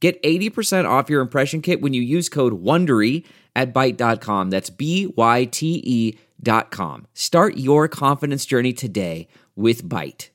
Get 80% off your impression kit when you use code WONDERY at Byte.com. That's B-Y-T-E dot com. Start your confidence journey today with Byte.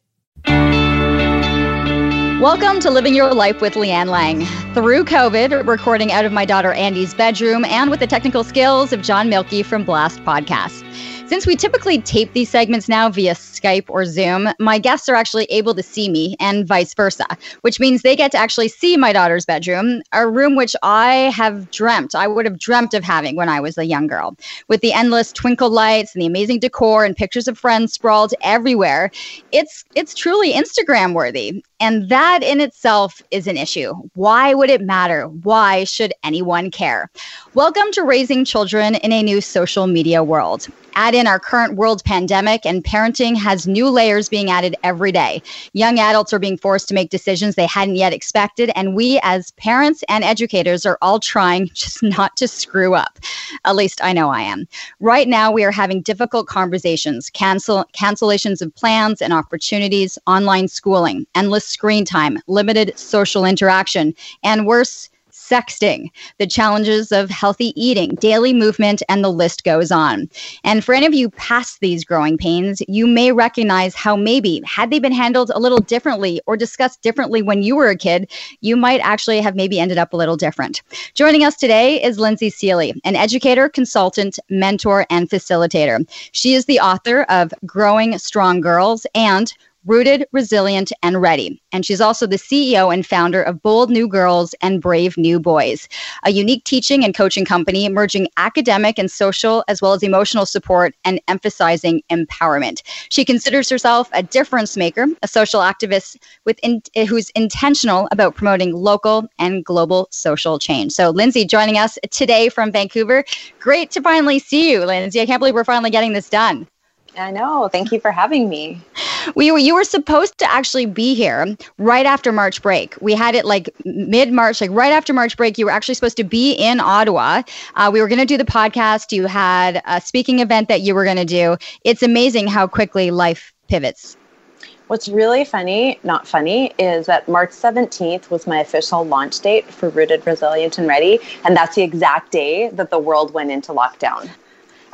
Welcome to Living Your Life with Leanne Lang. Through COVID, recording out of my daughter Andy's bedroom and with the technical skills of John Milky from Blast Podcast. Since we typically tape these segments now via Skype or Zoom, my guests are actually able to see me and vice versa, which means they get to actually see my daughter's bedroom, a room which I have dreamt, I would have dreamt of having when I was a young girl. With the endless twinkle lights and the amazing decor and pictures of friends sprawled everywhere, it's it's truly Instagram worthy. And that in itself is an issue. Why would it matter? Why should anyone care? Welcome to Raising Children in a New Social Media World. Add in our current world pandemic, and parenting has new layers being added every day. Young adults are being forced to make decisions they hadn't yet expected, and we as parents and educators are all trying just not to screw up. At least I know I am. Right now, we are having difficult conversations, cancel cancellations of plans and opportunities, online schooling, endless screen time, limited social interaction, and worse, sexting, the challenges of healthy eating, daily movement, and the list goes on. And for any of you past these growing pains, you may recognize how maybe, had they been handled a little differently or discussed differently when you were a kid, you might actually have maybe ended up a little different. Joining us today is Lindsay Sealey, an educator, consultant, mentor, and facilitator. She is the author of Growing Strong Girls and rooted, resilient, and ready. And she's also the CEO and founder of Bold New Girls and Brave New Boys, a unique teaching and coaching company merging academic and social as well as emotional support and emphasizing empowerment. She considers herself a difference maker, a social activist with in, eh, who's intentional about promoting local and global social change. So, Lindsay joining us today from Vancouver. Great to finally see you, Lindsay. I can't believe we're finally getting this done. I know. Thank you for having me. We were you were supposed to actually be here right after March break. We had it like mid March, like right after March break. You were actually supposed to be in Ottawa. Uh, we were going to do the podcast. You had a speaking event that you were going to do. It's amazing how quickly life pivots. What's really funny, not funny, is that March 17th was my official launch date for Rooted, Resilient, and Ready. And that's the exact day that the world went into lockdown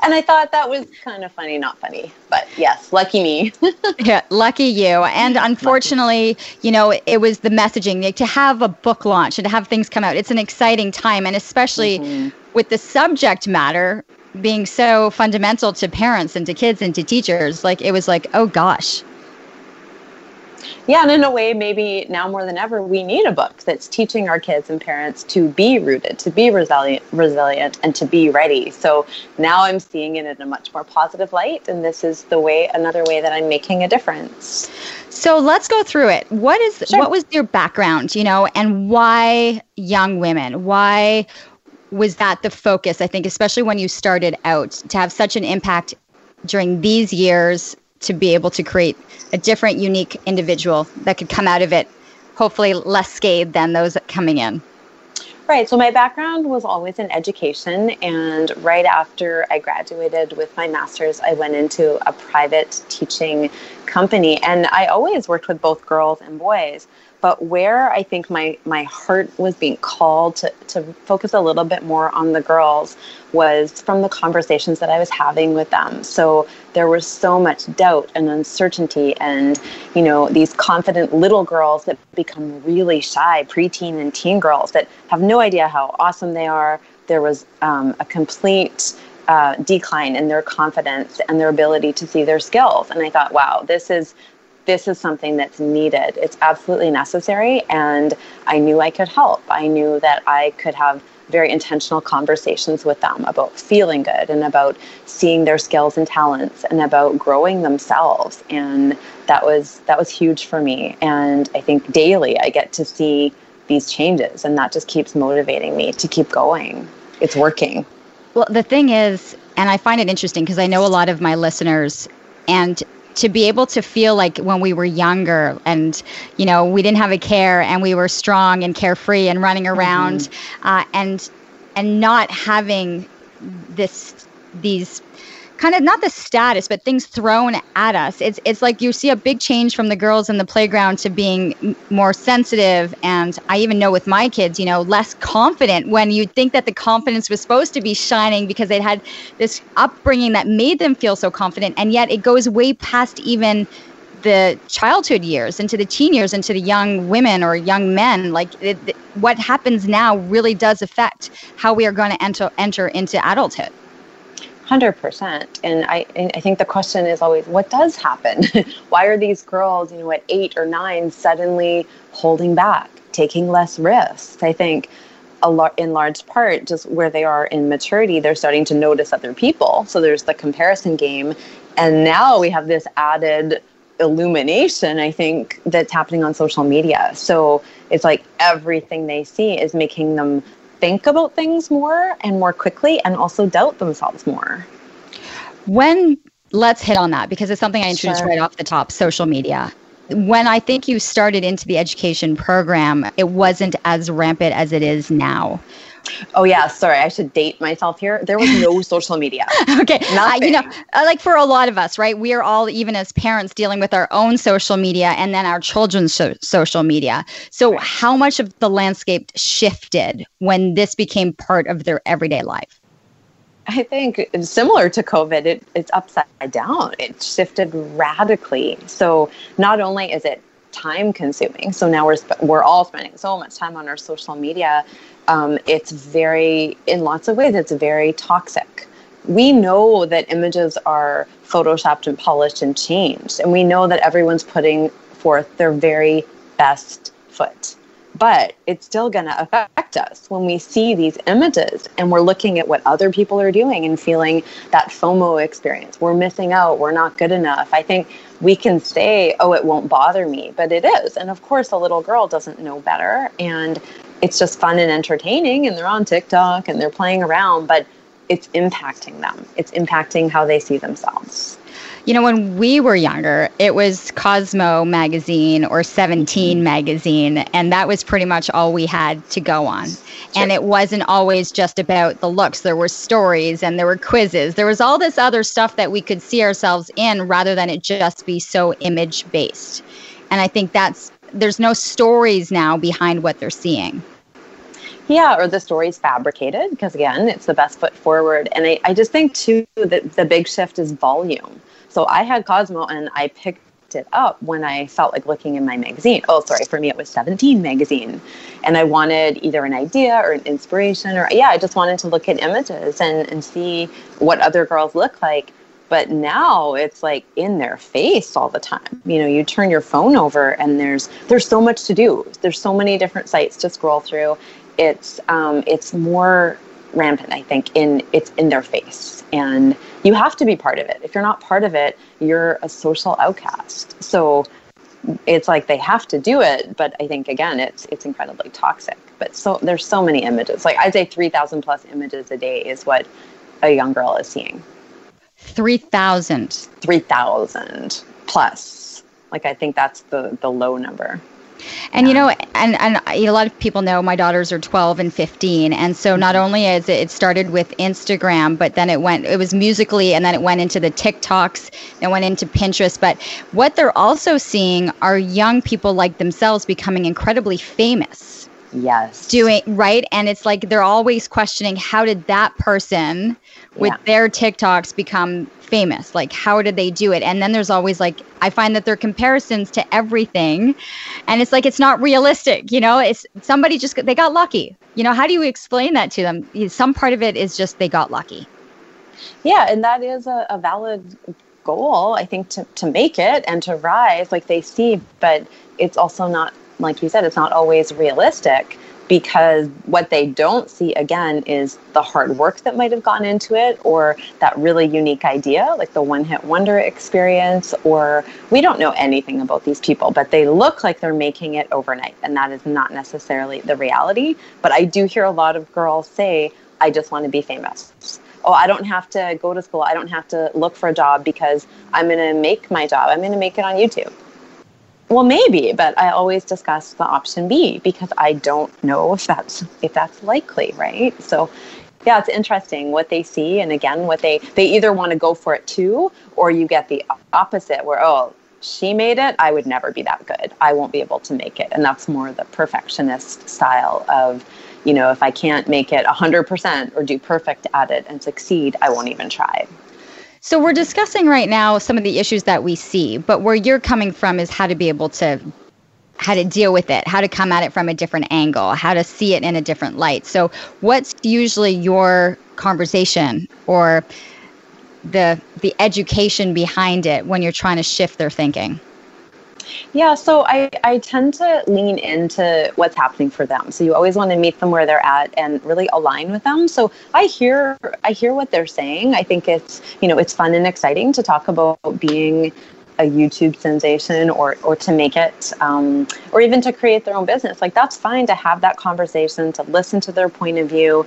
and I thought that was kind of funny, not funny, but yes, lucky me. yeah, lucky you. And unfortunately, you know, it was the messaging like, to have a book launch and to have things come out. It's an exciting time, and especially mm-hmm. with the subject matter being so fundamental to parents and to kids and to teachers. Like it was like, oh gosh, yeah, and in a way, maybe now more than ever, we need a book that's teaching our kids and parents to be rooted, to be resilient, resilient, and to be ready. So now I'm seeing it in a much more positive light, and this is the way, another way that I'm making a difference. So let's go through it. What is sure. what was your background, you know, and why young women? Why was that the focus? I think, especially when you started out, to have such an impact during these years to be able to create a different, unique individual that could come out of it, hopefully less scathed than those coming in. Right. So my background was always in education. And right after I graduated with my master's, I went into a private teaching company. And I always worked with both girls and boys. But where I think my, my heart was being called to, to focus a little bit more on the girls was from the conversations that I was having with them. So there was so much doubt and uncertainty, and you know, these confident little girls that become really shy, preteen and teen girls that have no idea how awesome they are. There was um, a complete uh, decline in their confidence and their ability to see their skills. And I thought, wow, this is this is something that's needed. It's absolutely necessary. And I knew I could help. I knew that I could have very intentional conversations with them about feeling good and about seeing their skills and talents and about growing themselves. And that was that was huge for me. And I think daily I get to see these changes and that just keeps motivating me to keep going it's working well the thing is and i find it interesting because i know a lot of my listeners and to be able to feel like when we were younger and you know we didn't have a care and we were strong and carefree and running around mm-hmm. uh, and and not having this these kind of not the status, but things thrown at us. It's it's like you see a big change from the girls in the playground to being more sensitive, and I even know with my kids, you know, less confident. When you think that the confidence was supposed to be shining because they had this upbringing that made them feel so confident, and yet it goes way past even the childhood years into the teen years into the young women or young men like it, what happens now really does affect how we are going to enter enter into adulthood 100% and I, I think the question is always what does happen? Why are these girls you know at eight or nine suddenly holding back taking less risks? I think a lot in large part just where they are in maturity they're starting to notice other people. So there's the comparison game. And now we have this added illumination i think that's happening on social media. So it's like everything they see is making them think about things more and more quickly and also doubt themselves more. When let's hit on that because it's something I introduced sure. right off the top social media. When I think you started into the education program, it wasn't as rampant as it is now. Oh yeah, sorry, I should date myself here. There was no social media. okay, uh, you know, uh, like for a lot of us, right? We are all, even as parents, dealing with our own social media and then our children's so- social media. So, right. how much of the landscape shifted when this became part of their everyday life? I think similar to COVID, it, it's upside down. It shifted radically. So not only is it time consuming, so now we're sp- we're all spending so much time on our social media um, it's very, in lots of ways, it's very toxic. We know that images are photoshopped and polished and changed, and we know that everyone's putting forth their very best foot. But it's still going to affect us when we see these images and we're looking at what other people are doing and feeling that FOMO experience. We're missing out. We're not good enough. I think we can say, oh, it won't bother me, but it is. And of course, a little girl doesn't know better. And it's just fun and entertaining and they're on TikTok and they're playing around, but it's impacting them. It's impacting how they see themselves. You know, when we were younger, it was Cosmo magazine or 17 mm-hmm. magazine, and that was pretty much all we had to go on. Sure. And it wasn't always just about the looks. There were stories and there were quizzes. There was all this other stuff that we could see ourselves in rather than it just be so image based. And I think that's there's no stories now behind what they're seeing. Yeah, or the story's fabricated because again, it's the best foot forward. And I, I just think too that the big shift is volume. So I had Cosmo and I picked it up when I felt like looking in my magazine. Oh, sorry, for me it was 17 magazine. And I wanted either an idea or an inspiration or yeah, I just wanted to look at images and, and see what other girls look like but now it's like in their face all the time you know you turn your phone over and there's there's so much to do there's so many different sites to scroll through it's um, it's more rampant i think in it's in their face and you have to be part of it if you're not part of it you're a social outcast so it's like they have to do it but i think again it's it's incredibly toxic but so there's so many images like i'd say 3000 plus images a day is what a young girl is seeing 3,000. 3,000 plus. Like, I think that's the, the low number. And you know, and and a lot of people know my daughters are 12 and 15, and so not mm-hmm. only is it, it started with Instagram, but then it went, it was Musical.ly, and then it went into the TikToks, and went into Pinterest. But what they're also seeing are young people like themselves becoming incredibly famous. Yes. Doing right, and it's like they're always questioning how did that person with yeah. their TikToks become famous? Like, how did they do it? And then there's always like, I find that there are comparisons to everything. And it's like, it's not realistic. You know, it's somebody just, they got lucky. You know, how do you explain that to them? Some part of it is just they got lucky. Yeah. And that is a, a valid goal, I think, to, to make it and to rise like they see. But it's also not, like you said, it's not always realistic because what they don't see again is the hard work that might have gone into it or that really unique idea like the one hit wonder experience or we don't know anything about these people but they look like they're making it overnight and that is not necessarily the reality. But i do hear a lot of girls say i just want to be famous. Oh i don't have to go to school. I don't have to look for a job because i'm going to make my job. I'm going to make it on youtube well, maybe, but I always discuss the option B because I don't know if that's if that's likely, right? So, yeah, it's interesting what they see, and again, what they they either want to go for it too, or you get the opposite where oh, she made it, I would never be that good. I won't be able to make it, and that's more the perfectionist style of, you know, if I can't make it hundred percent or do perfect at it and succeed, I won't even try. So we're discussing right now some of the issues that we see, but where you're coming from is how to be able to how to deal with it, how to come at it from a different angle, how to see it in a different light. So what's usually your conversation or the the education behind it when you're trying to shift their thinking? Yeah, so I, I tend to lean into what's happening for them. So you always want to meet them where they're at and really align with them. So I hear I hear what they're saying. I think it's you know it's fun and exciting to talk about being a YouTube sensation or or to make it um, or even to create their own business. Like that's fine to have that conversation, to listen to their point of view.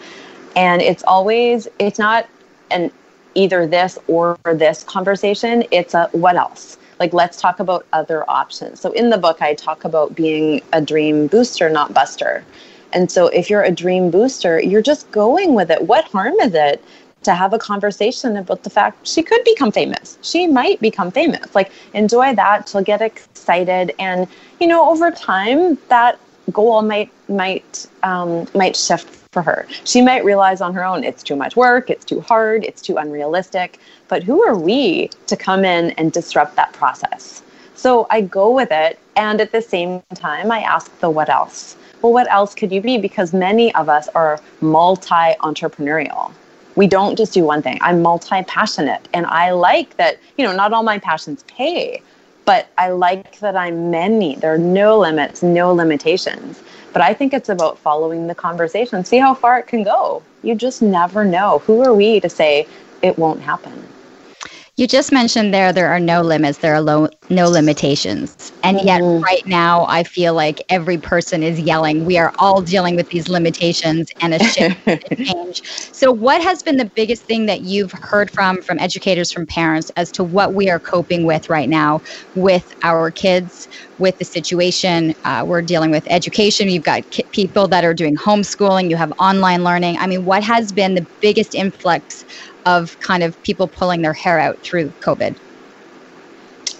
And it's always it's not an either this or this conversation. It's a what else like let's talk about other options. So in the book i talk about being a dream booster not buster. And so if you're a dream booster you're just going with it. What harm is it to have a conversation about the fact she could become famous? She might become famous. Like enjoy that to get excited. And you know over time that goal might might um, might shift for her. She might realize on her own it's too much work, it's too hard, it's too unrealistic. But who are we to come in and disrupt that process? So I go with it. And at the same time, I ask the what else? Well, what else could you be? Because many of us are multi entrepreneurial. We don't just do one thing. I'm multi passionate. And I like that, you know, not all my passions pay, but I like that I'm many. There are no limits, no limitations. But I think it's about following the conversation, see how far it can go. You just never know. Who are we to say it won't happen? You just mentioned there there are no limits, there are low, no limitations. And yet right now I feel like every person is yelling. We are all dealing with these limitations and a shift and change. So what has been the biggest thing that you've heard from from educators from parents as to what we are coping with right now with our kids, with the situation uh, we're dealing with education. You've got ki- people that are doing homeschooling, you have online learning. I mean, what has been the biggest influx of kind of people pulling their hair out through COVID?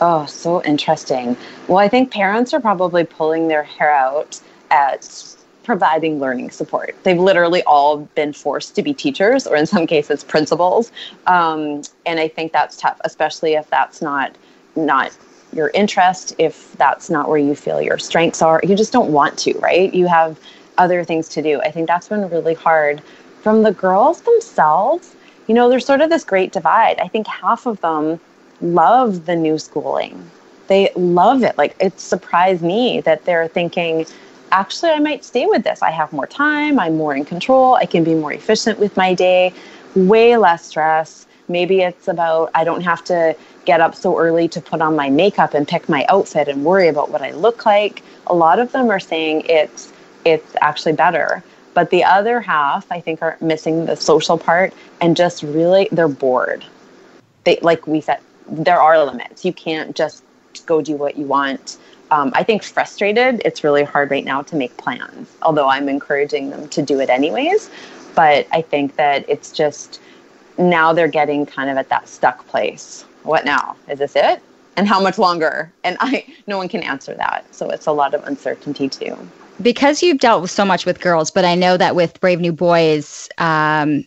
Oh, so interesting. Well, I think parents are probably pulling their hair out at providing learning support. They've literally all been forced to be teachers, or in some cases, principals. Um, and I think that's tough, especially if that's not not your interest, if that's not where you feel your strengths are. You just don't want to, right? You have other things to do. I think that's been really hard. From the girls themselves, you know, there's sort of this great divide. I think half of them love the new schooling. They love it. Like it surprised me that they're thinking, actually, I might stay with this. I have more time. I'm more in control. I can be more efficient with my day, way less stress. Maybe it's about I don't have to get up so early to put on my makeup and pick my outfit and worry about what I look like. A lot of them are saying it's it's actually better. But the other half, I think, are missing the social part and just really they're bored. They like we said, there are limits. You can't just go do what you want. Um, I think frustrated. It's really hard right now to make plans. Although I'm encouraging them to do it anyways, but I think that it's just now they're getting kind of at that stuck place. What now? Is this it? And how much longer? And I, no one can answer that. So it's a lot of uncertainty too because you've dealt with so much with girls, but I know that with Brave New Boys, um,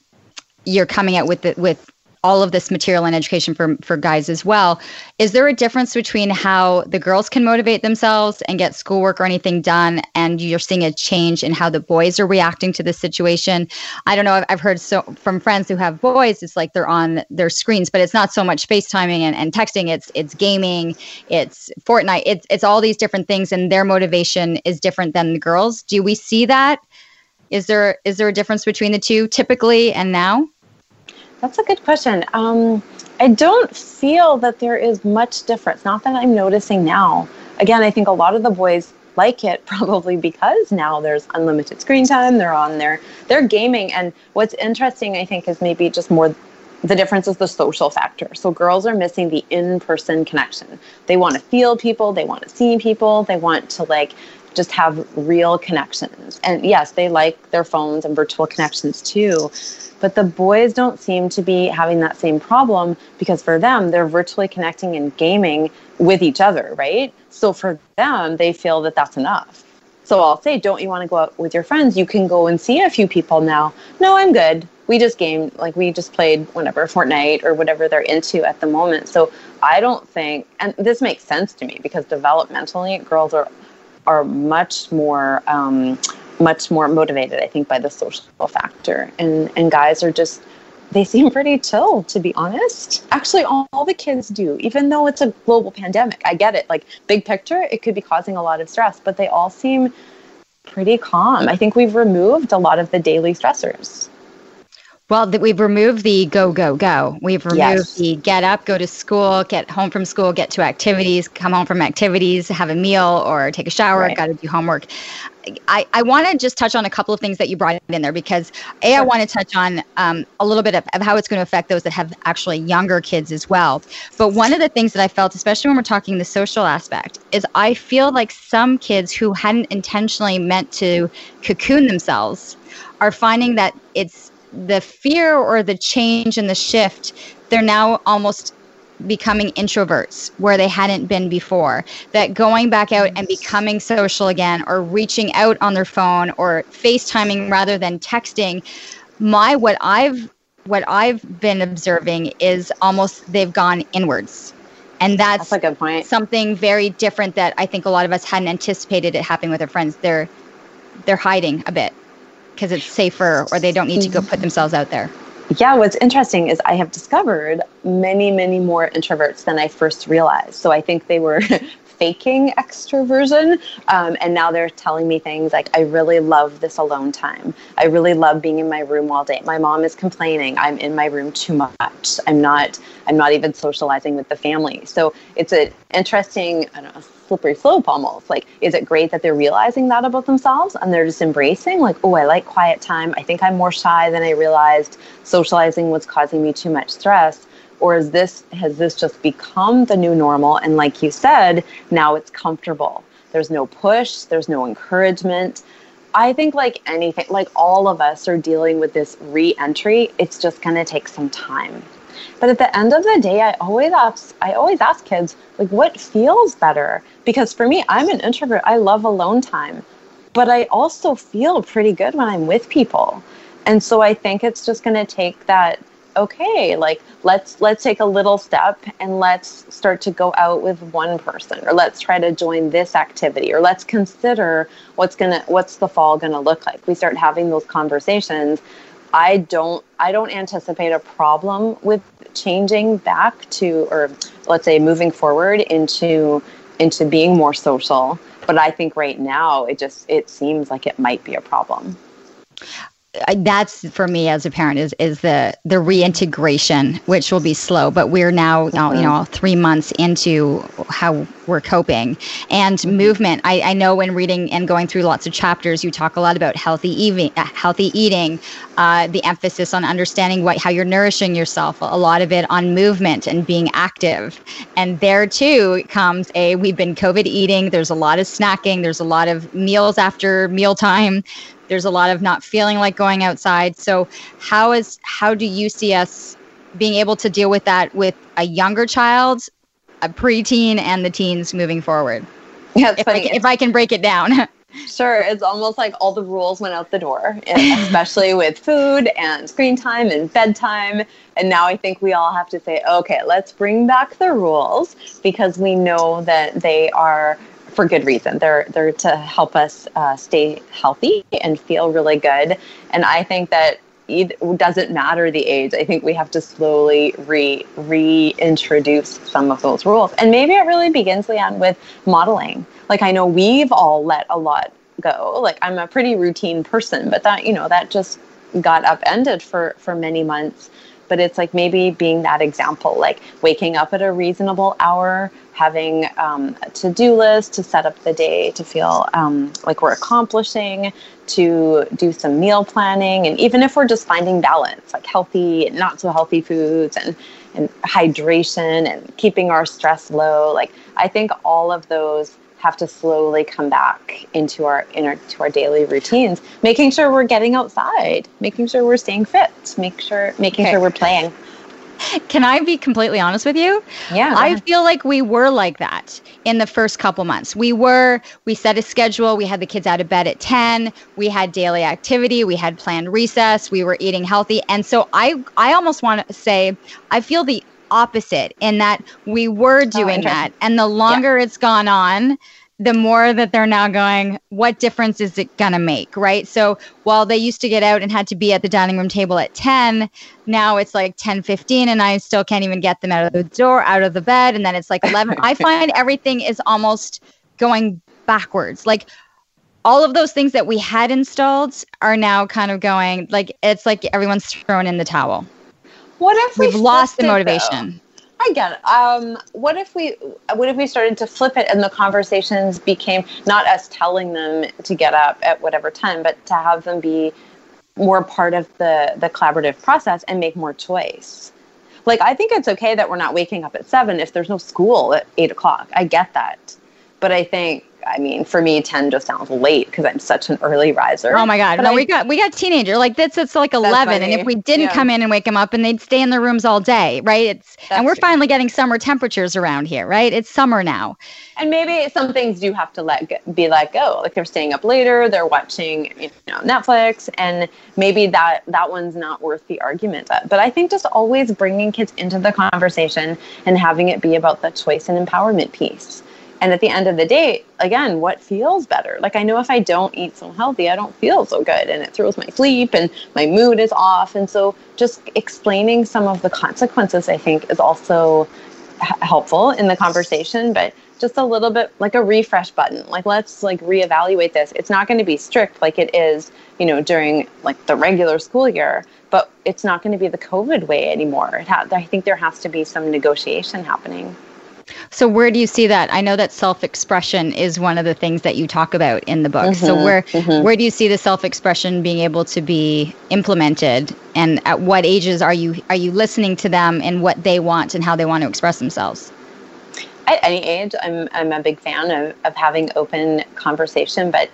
you're coming out with the, with all of this material and education for for guys as well. Is there a difference between how the girls can motivate themselves and get schoolwork or anything done, and you're seeing a change in how the boys are reacting to the situation? I don't know. I've, I've heard so from friends who have boys, it's like they're on their screens, but it's not so much FaceTiming and, and texting. It's it's gaming, it's Fortnite, it's it's all these different things, and their motivation is different than the girls. Do we see that? Is there is there a difference between the two typically and now? That's a good question. Um, I don't feel that there is much difference. Not that I'm noticing now. Again, I think a lot of the boys like it probably because now there's unlimited screen time. They're on there, they're gaming. And what's interesting, I think, is maybe just more the difference is the social factor. So girls are missing the in-person connection. They want to feel people, they want to see people, they want to like just have real connections. And yes, they like their phones and virtual connections too. But the boys don't seem to be having that same problem because for them, they're virtually connecting and gaming with each other, right? So for them, they feel that that's enough. So I'll say, don't you want to go out with your friends? You can go and see a few people now. No, I'm good. We just gamed, like we just played whatever, Fortnite or whatever they're into at the moment. So I don't think, and this makes sense to me because developmentally, girls are are much more um, much more motivated, I think, by the social factor. And and guys are just they seem pretty chill, to be honest. Actually, all, all, the kids do, even though it's a global pandemic. I get it. Like big picture, it could be causing a lot of stress, but they all seem pretty calm. I think we've removed a lot of the daily stressors. Well, the, we've removed the go, go, go. We've removed yes. the get up, go to school, get home from school, get to activities, come home from activities, have a meal or take a shower, right. got to do homework. I, I want to just touch on a couple of things that you brought in there because A, sure. I want to touch on um, a little bit of, of how it's going to affect those that have actually younger kids as well. But one of the things that I felt, especially when we're talking the social aspect, is I feel like some kids who hadn't intentionally meant to cocoon themselves are finding that it's the fear or the change and the shift, they're now almost becoming introverts where they hadn't been before. That going back out and becoming social again or reaching out on their phone or FaceTiming rather than texting. My what I've what I've been observing is almost they've gone inwards. And that's, that's a good point. something very different that I think a lot of us hadn't anticipated it happening with our friends. They're they're hiding a bit because it's safer or they don't need to go mm-hmm. put themselves out there. Yeah, what's interesting is I have discovered many, many more introverts than I first realized. So I think they were faking extroversion. Um, and now they're telling me things like, I really love this alone time. I really love being in my room all day. My mom is complaining I'm in my room too much. I'm not, I'm not even socializing with the family. So it's an interesting, I don't know, slippery slope almost. Like, is it great that they're realizing that about themselves and they're just embracing, like, oh, I like quiet time. I think I'm more shy than I realized. Socializing was causing me too much stress or is this has this just become the new normal? And like you said now it's comfortable. There's no push there's no encouragement. I think like anything like all of us are dealing with this re-entry. It's just going to take some time. But at the end of the day i always ask i always ask kids like what feels better? Because for me i'm an introvert. I love alone time. But i also feel pretty good when i'm with people. And so i think it's just going to take that okay like let's let's take a little step and let's start to go out with one person or let's try to join this activity or let's consider what's gonna what's the fall gonna look like. We start having those conversations. I don't i don't anticipate a problem with changing back to or let's say moving forward into into being more social but i think right now it just it seems like it might be a problem that's for me as a parent is is the the reintegration which will be slow but we're now mm-hmm. you know three months into how we're coping and mm-hmm. movement I, I know when reading and going through lots of chapters you talk a lot about healthy eating uh, healthy eating uh, the emphasis on understanding what how you're nourishing yourself a lot of it on movement and being active and there too comes a we've been covid eating there's a lot of snacking there's a lot of meals after mealtime there's a lot of not feeling like going outside. So how is how do you see us being able to deal with that with a younger child, a preteen, and the teens moving forward? Yeah, if I, can, if I can break it down. Sure, it's almost like all the rules went out the door, especially with food and screen time and bedtime. And now I think we all have to say, okay, let's bring back the rules because we know that they are for good reason. They're they're to help us uh, stay healthy and feel really good. And I think that it doesn't matter the age. I think we have to slowly re reintroduce some of those rules. And maybe it really begins, Leanne, with modeling. Like I know we've all let a lot go. Like I'm a pretty routine person, but that, you know, that just got upended for for many months. But it's like maybe being that example, like waking up at a reasonable hour, having um, a to-do list to set up the day to feel um, like we're accomplishing to do some meal planning and even if we're just finding balance like healthy and not so healthy foods and and hydration and keeping our stress low like i think all of those have to slowly come back into our inner to our daily routines making sure we're getting outside making sure we're staying fit make sure making okay. sure we're playing can I be completely honest with you? Yeah. I feel like we were like that in the first couple months. We were, we set a schedule. We had the kids out of bed at 10. We had daily activity. We had planned recess. We were eating healthy. And so I, I almost want to say, I feel the opposite in that we were oh, doing oh, that. And the longer yeah. it's gone on, the more that they're now going, what difference is it going to make? Right. So while they used to get out and had to be at the dining room table at 10, now it's like 10, 15, and I still can't even get them out of the door, out of the bed. And then it's like 11. I find everything is almost going backwards. Like all of those things that we had installed are now kind of going like it's like everyone's thrown in the towel. What if we've lost the motivation? I get it. Um, what if we what if we started to flip it and the conversations became not us telling them to get up at whatever time, but to have them be more part of the the collaborative process and make more choice. Like I think it's okay that we're not waking up at seven if there's no school at eight o'clock. I get that, but I think I mean, for me, ten just sounds late because I'm such an early riser. Oh my god! But no, I, we got we got teenager like that's it's like eleven, and if we didn't yeah. come in and wake them up, and they'd stay in their rooms all day, right? It's that's and we're true. finally getting summer temperatures around here, right? It's summer now. And maybe some things do have to let be let go. Like they're staying up later, they're watching you know Netflix, and maybe that that one's not worth the argument. But, but I think just always bringing kids into the conversation and having it be about the choice and empowerment piece and at the end of the day again what feels better? Like i know if i don't eat so healthy i don't feel so good and it throws my sleep and my mood is off. And so just explaining some of the consequences i think is also h- helpful in the conversation but just a little bit like a refresh button. Like let's like reevaluate this. It's not going to be strict like it is you know during like the regular school year but it's not going to be the covid way anymore. Ha- i think there has to be some negotiation happening so where do you see that? I know that self-expression is one of the things that you talk about in the book. Mm-hmm, so where mm-hmm. where do you see the self-expression being able to be implemented and at what ages are you are you listening to them and what they want and how they want to express themselves? At any age, I'm I'm a big fan of, of having open conversation, but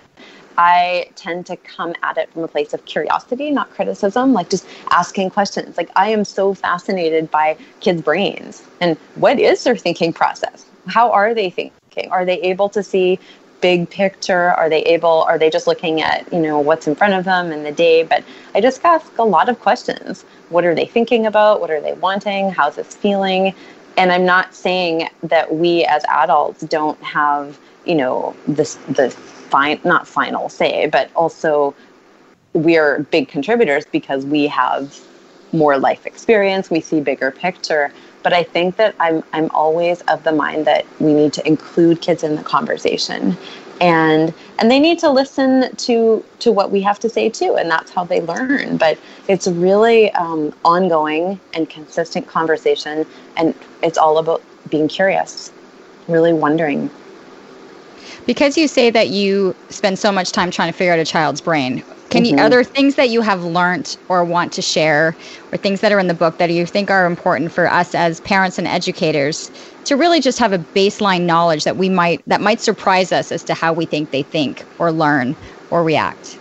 I tend to come at it from a place of curiosity, not criticism, like just asking questions. Like, I am so fascinated by kids' brains and what is their thinking process? How are they thinking? Are they able to see big picture? Are they able, are they just looking at, you know, what's in front of them in the day? But I just ask a lot of questions. What are they thinking about? What are they wanting? How's this feeling? And I'm not saying that we as adults don't have, you know, this, the not final say, but also we're big contributors because we have more life experience, we see bigger picture. But I think that I'm I'm always of the mind that we need to include kids in the conversation. And and they need to listen to to what we have to say too, and that's how they learn. But it's really um, ongoing and consistent conversation, and it's all about being curious, really wondering because you say that you spend so much time trying to figure out a child's brain can mm-hmm. you are there things that you have learned or want to share or things that are in the book that you think are important for us as parents and educators to really just have a baseline knowledge that we might that might surprise us as to how we think they think or learn or react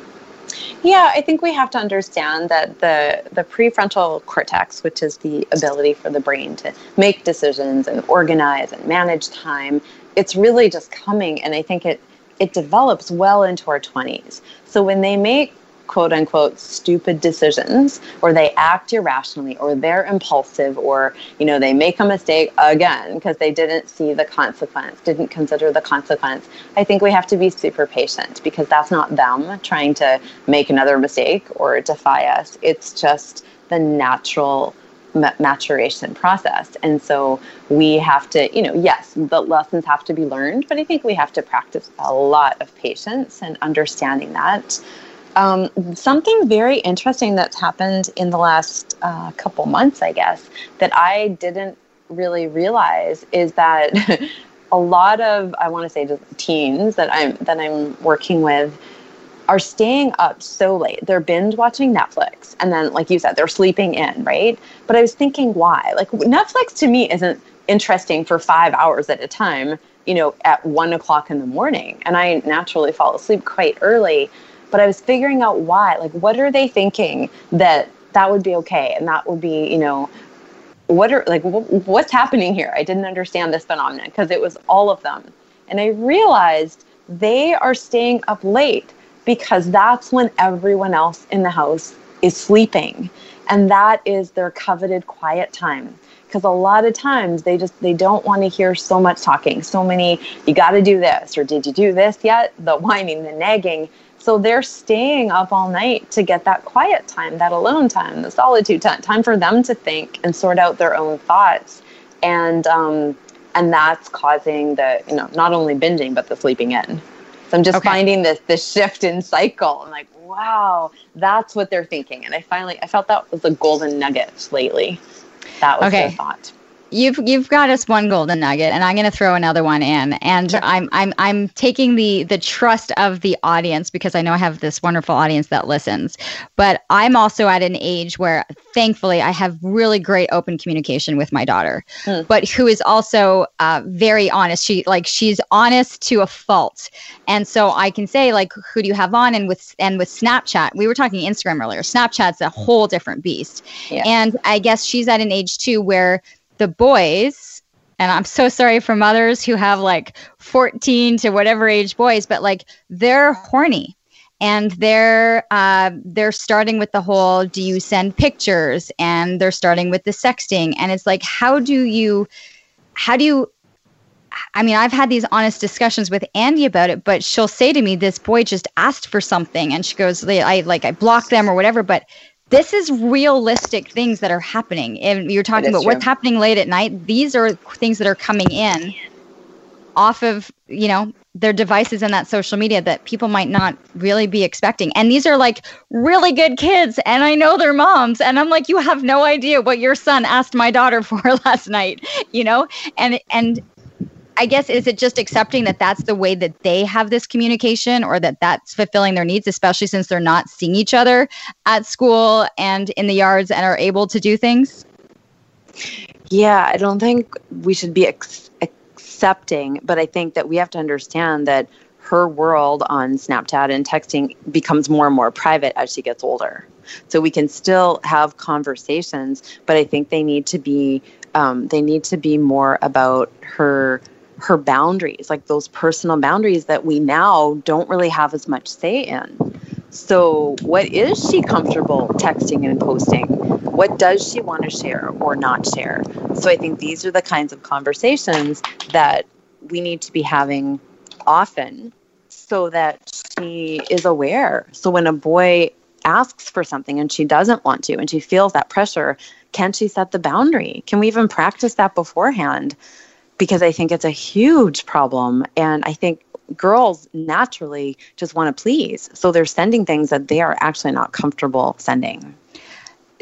yeah, I think we have to understand that the the prefrontal cortex, which is the ability for the brain to make decisions and organize and manage time, it's really just coming and i think it it develops well into our 20s. So when they make quote unquote stupid decisions or they act irrationally or they're impulsive or you know they make a mistake again because they didn't see the consequence didn't consider the consequence i think we have to be super patient because that's not them trying to make another mistake or defy us it's just the natural maturation process. And so we have to, you know, yes, the lessons have to be learned, but I think we have to practice a lot of patience and understanding that. Um, something very interesting that's happened in the last uh, couple months, I guess, that I didn't really realize is that a lot of I want to say just teens that I'm that I'm working with are staying up so late. They're binge watching Netflix. And then, like you said, they're sleeping in, right? But I was thinking, why? Like, Netflix to me isn't interesting for five hours at a time, you know, at one o'clock in the morning. And I naturally fall asleep quite early. But I was figuring out why. Like, what are they thinking that that would be okay? And that would be, you know, what are like what's happening here i didn't understand this phenomenon because it was all of them and i realized they are staying up late because that's when everyone else in the house is sleeping. And that is their coveted quiet time. Because a lot of times they just they don't want to hear so much talking. So many you got to do this or did you do this yet? The whining the nagging. So they're staying up all night to get that quiet time that alone time the solitude time time for them to think and sort out their own thoughts. And um and that's causing the you know not only binging but the sleeping in so I'm just okay. finding this this shift in cycle. I'm like, wow, that's what they're thinking. And I finally I felt that was a golden nugget lately. That was okay. the thought you've you've got us one golden nugget and i'm going to throw another one in. And i'm i'm i'm taking the the trust of the audience because i know i have this wonderful audience that listens. But i'm also at an age where thankfully i have really great open communication with my daughter mm. but who is also uh, very honest. She like she's honest to a fault. And so i can say like who do you have on? And with and with snapchat we were talking instagram earlier snapchat's a whole different beast. Yeah. and i guess she's at an age too where the boys and I'm so sorry for mothers who have like 14 to whatever age boys, but like they're horny. And they're uh, they're starting with the whole do you send pictures? And they're starting with the sexting. And it's like how do you how do you I mean, I've had these honest discussions with Andy about it, but she'll say to me, "This boy just asked for something," and she goes, "I like I blocked them or whatever." But this is realistic things that are happening. And you're talking about true. what's happening late at night. These are things that are coming in off of, you know, their devices and that social media that people might not really be expecting. And these are like really good kids. And I know their moms. And I'm like, you have no idea what your son asked my daughter for last night, you know? And and I guess is it just accepting that that's the way that they have this communication or that that's fulfilling their needs, especially since they're not seeing each other at school and in the yards and are able to do things? Yeah, I don't think we should be ex- accepting, but I think that we have to understand that her world on Snapchat and texting becomes more and more private as she gets older. So we can still have conversations, but I think they need to be um, they need to be more about her her boundaries, like those personal boundaries that we now don't really have as much say in. So, what is she comfortable texting and posting? What does she want to share or not share? So, I think these are the kinds of conversations that we need to be having often so that she is aware. So, when a boy asks for something and she doesn't want to and she feels that pressure, can she set the boundary? Can we even practice that beforehand? Because I think it's a huge problem. And I think girls naturally just want to please. So they're sending things that they are actually not comfortable sending.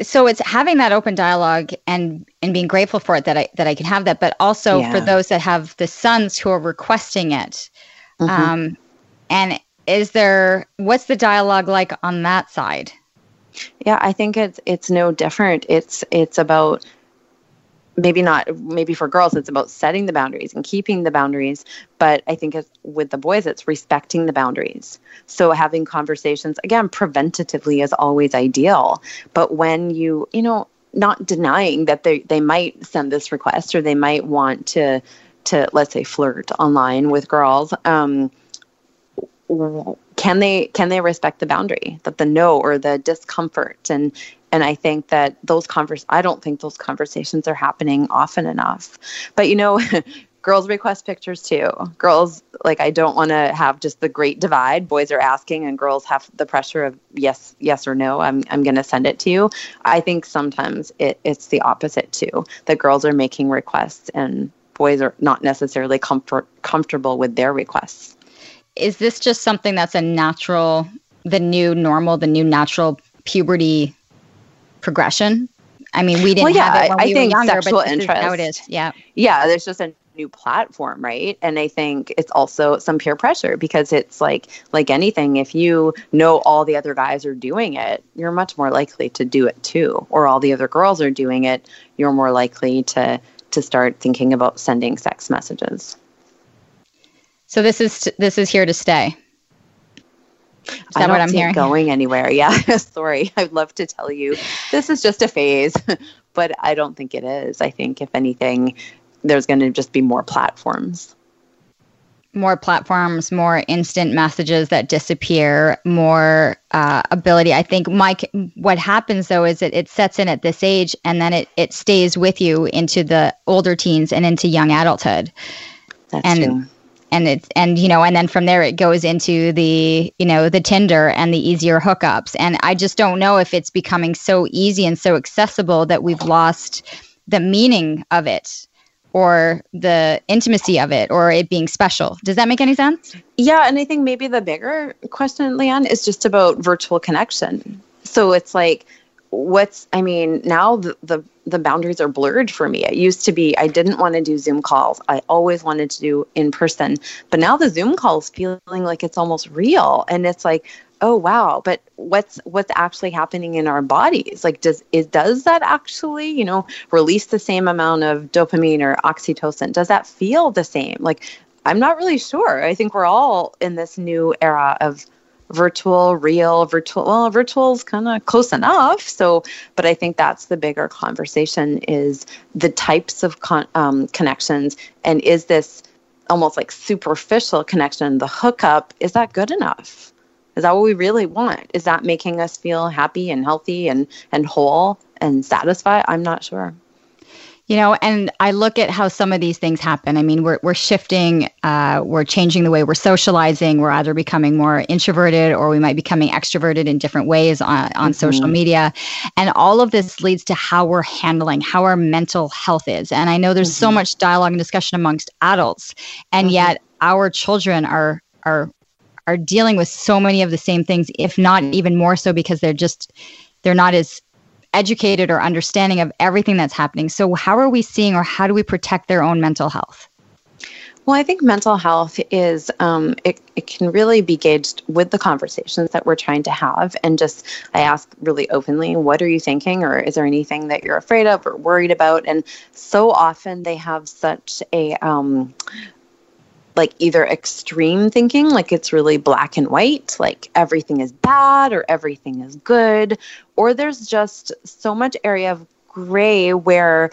So it's having that open dialogue and and being grateful for it that I that I can have that, but also yeah. for those that have the sons who are requesting it. Mm-hmm. Um, and is there what's the dialogue like on that side? Yeah, I think it's it's no different. It's it's about maybe not maybe for girls it's about setting the boundaries and keeping the boundaries. But i think with the boys it's respecting the boundaries. So having conversations again preventatively is always ideal. But when you you know not denying that they they might send this request or they might want to to let's say flirt online with girls um can they can they respect the boundary that the no or the discomfort? And and i think that those convers i don't think those conversations are happening often enough. But you know girls request pictures too. Girls like i don't want to have just the great divide. Boys are asking and girls have the pressure of yes yes or no i'm, I'm going to send it to you. I think sometimes it, it's the opposite too. That girls are making requests and boys are not necessarily comfort, comfortable with their requests. Is this just something that's a natural the new normal the new natural puberty progression. I mean we didn't well, yeah, have it when I, we think were younger sexual but interest, now it is. Yeah. Yeah there's just a new platform right? And i think it's also some peer pressure because it's like like anything if you know all the other guys are doing it you're much more likely to do it too. Or all the other girls are doing it you're more likely to to start thinking about sending sex messages. So this is this is here to stay is that I don't what I'm hearing? Going anywhere? Yeah. Sorry, I'd love to tell you this is just a phase, but I don't think it is. I think if anything, there's going to just be more platforms more platforms, more instant messages that disappear, more uh, ability. I think, Mike, what happens though is that it sets in at this age and then it, it stays with you into the older teens and into young adulthood. That's and, true. And it's and you know and then from there it goes into the you know the Tinder and the easier hookups and I just don't know if it's becoming so easy and so accessible that we've lost the meaning of it or the intimacy of it or it being special. Does that make any sense? Yeah, and I think maybe the bigger question, leon is just about virtual connection. So it's like, what's I mean, now the, the the boundaries are blurred for me. It used to be I didn't want to do Zoom calls. I always wanted to do in person. But now the Zoom calls feeling like it's almost real. And it's like, oh wow but what's what's actually happening in our bodies like does it does that actually you know release the same amount of dopamine or oxytocin does that feel the same like i'm not really sure i think we're all in this new era of virtual real virtual well virtual is kind of close enough so but i think that's the bigger conversation is the types of con- um, connections and is this almost like superficial connection the hookup is that good enough is that what we really want? Is that making us feel happy and healthy and, and whole and satisfied? I'm not sure. You know, and I look at how some of these things happen. I mean, we're, we're shifting, uh, we're changing the way we're socializing. We're either becoming more introverted or we might be becoming extroverted in different ways on, on mm-hmm. social media. And all of this leads to how we're handling, how our mental health is. And I know there's mm-hmm. so much dialogue and discussion amongst adults, and mm-hmm. yet our children are are are dealing with so many of the same things, if not even more so because they're just they're not as educated or understanding of everything that's happening. So how are we seeing or how do we protect their own mental health? Well, I think mental health is, um, it, it can really be gauged with the conversations that we're trying to have. And just, I ask really openly, what are you thinking? Or is there anything that you're afraid of or worried about? And so often they have such a, um, like either extreme thinking, like it's really black and white, like everything is bad or everything is good, or there's just so much area of gray where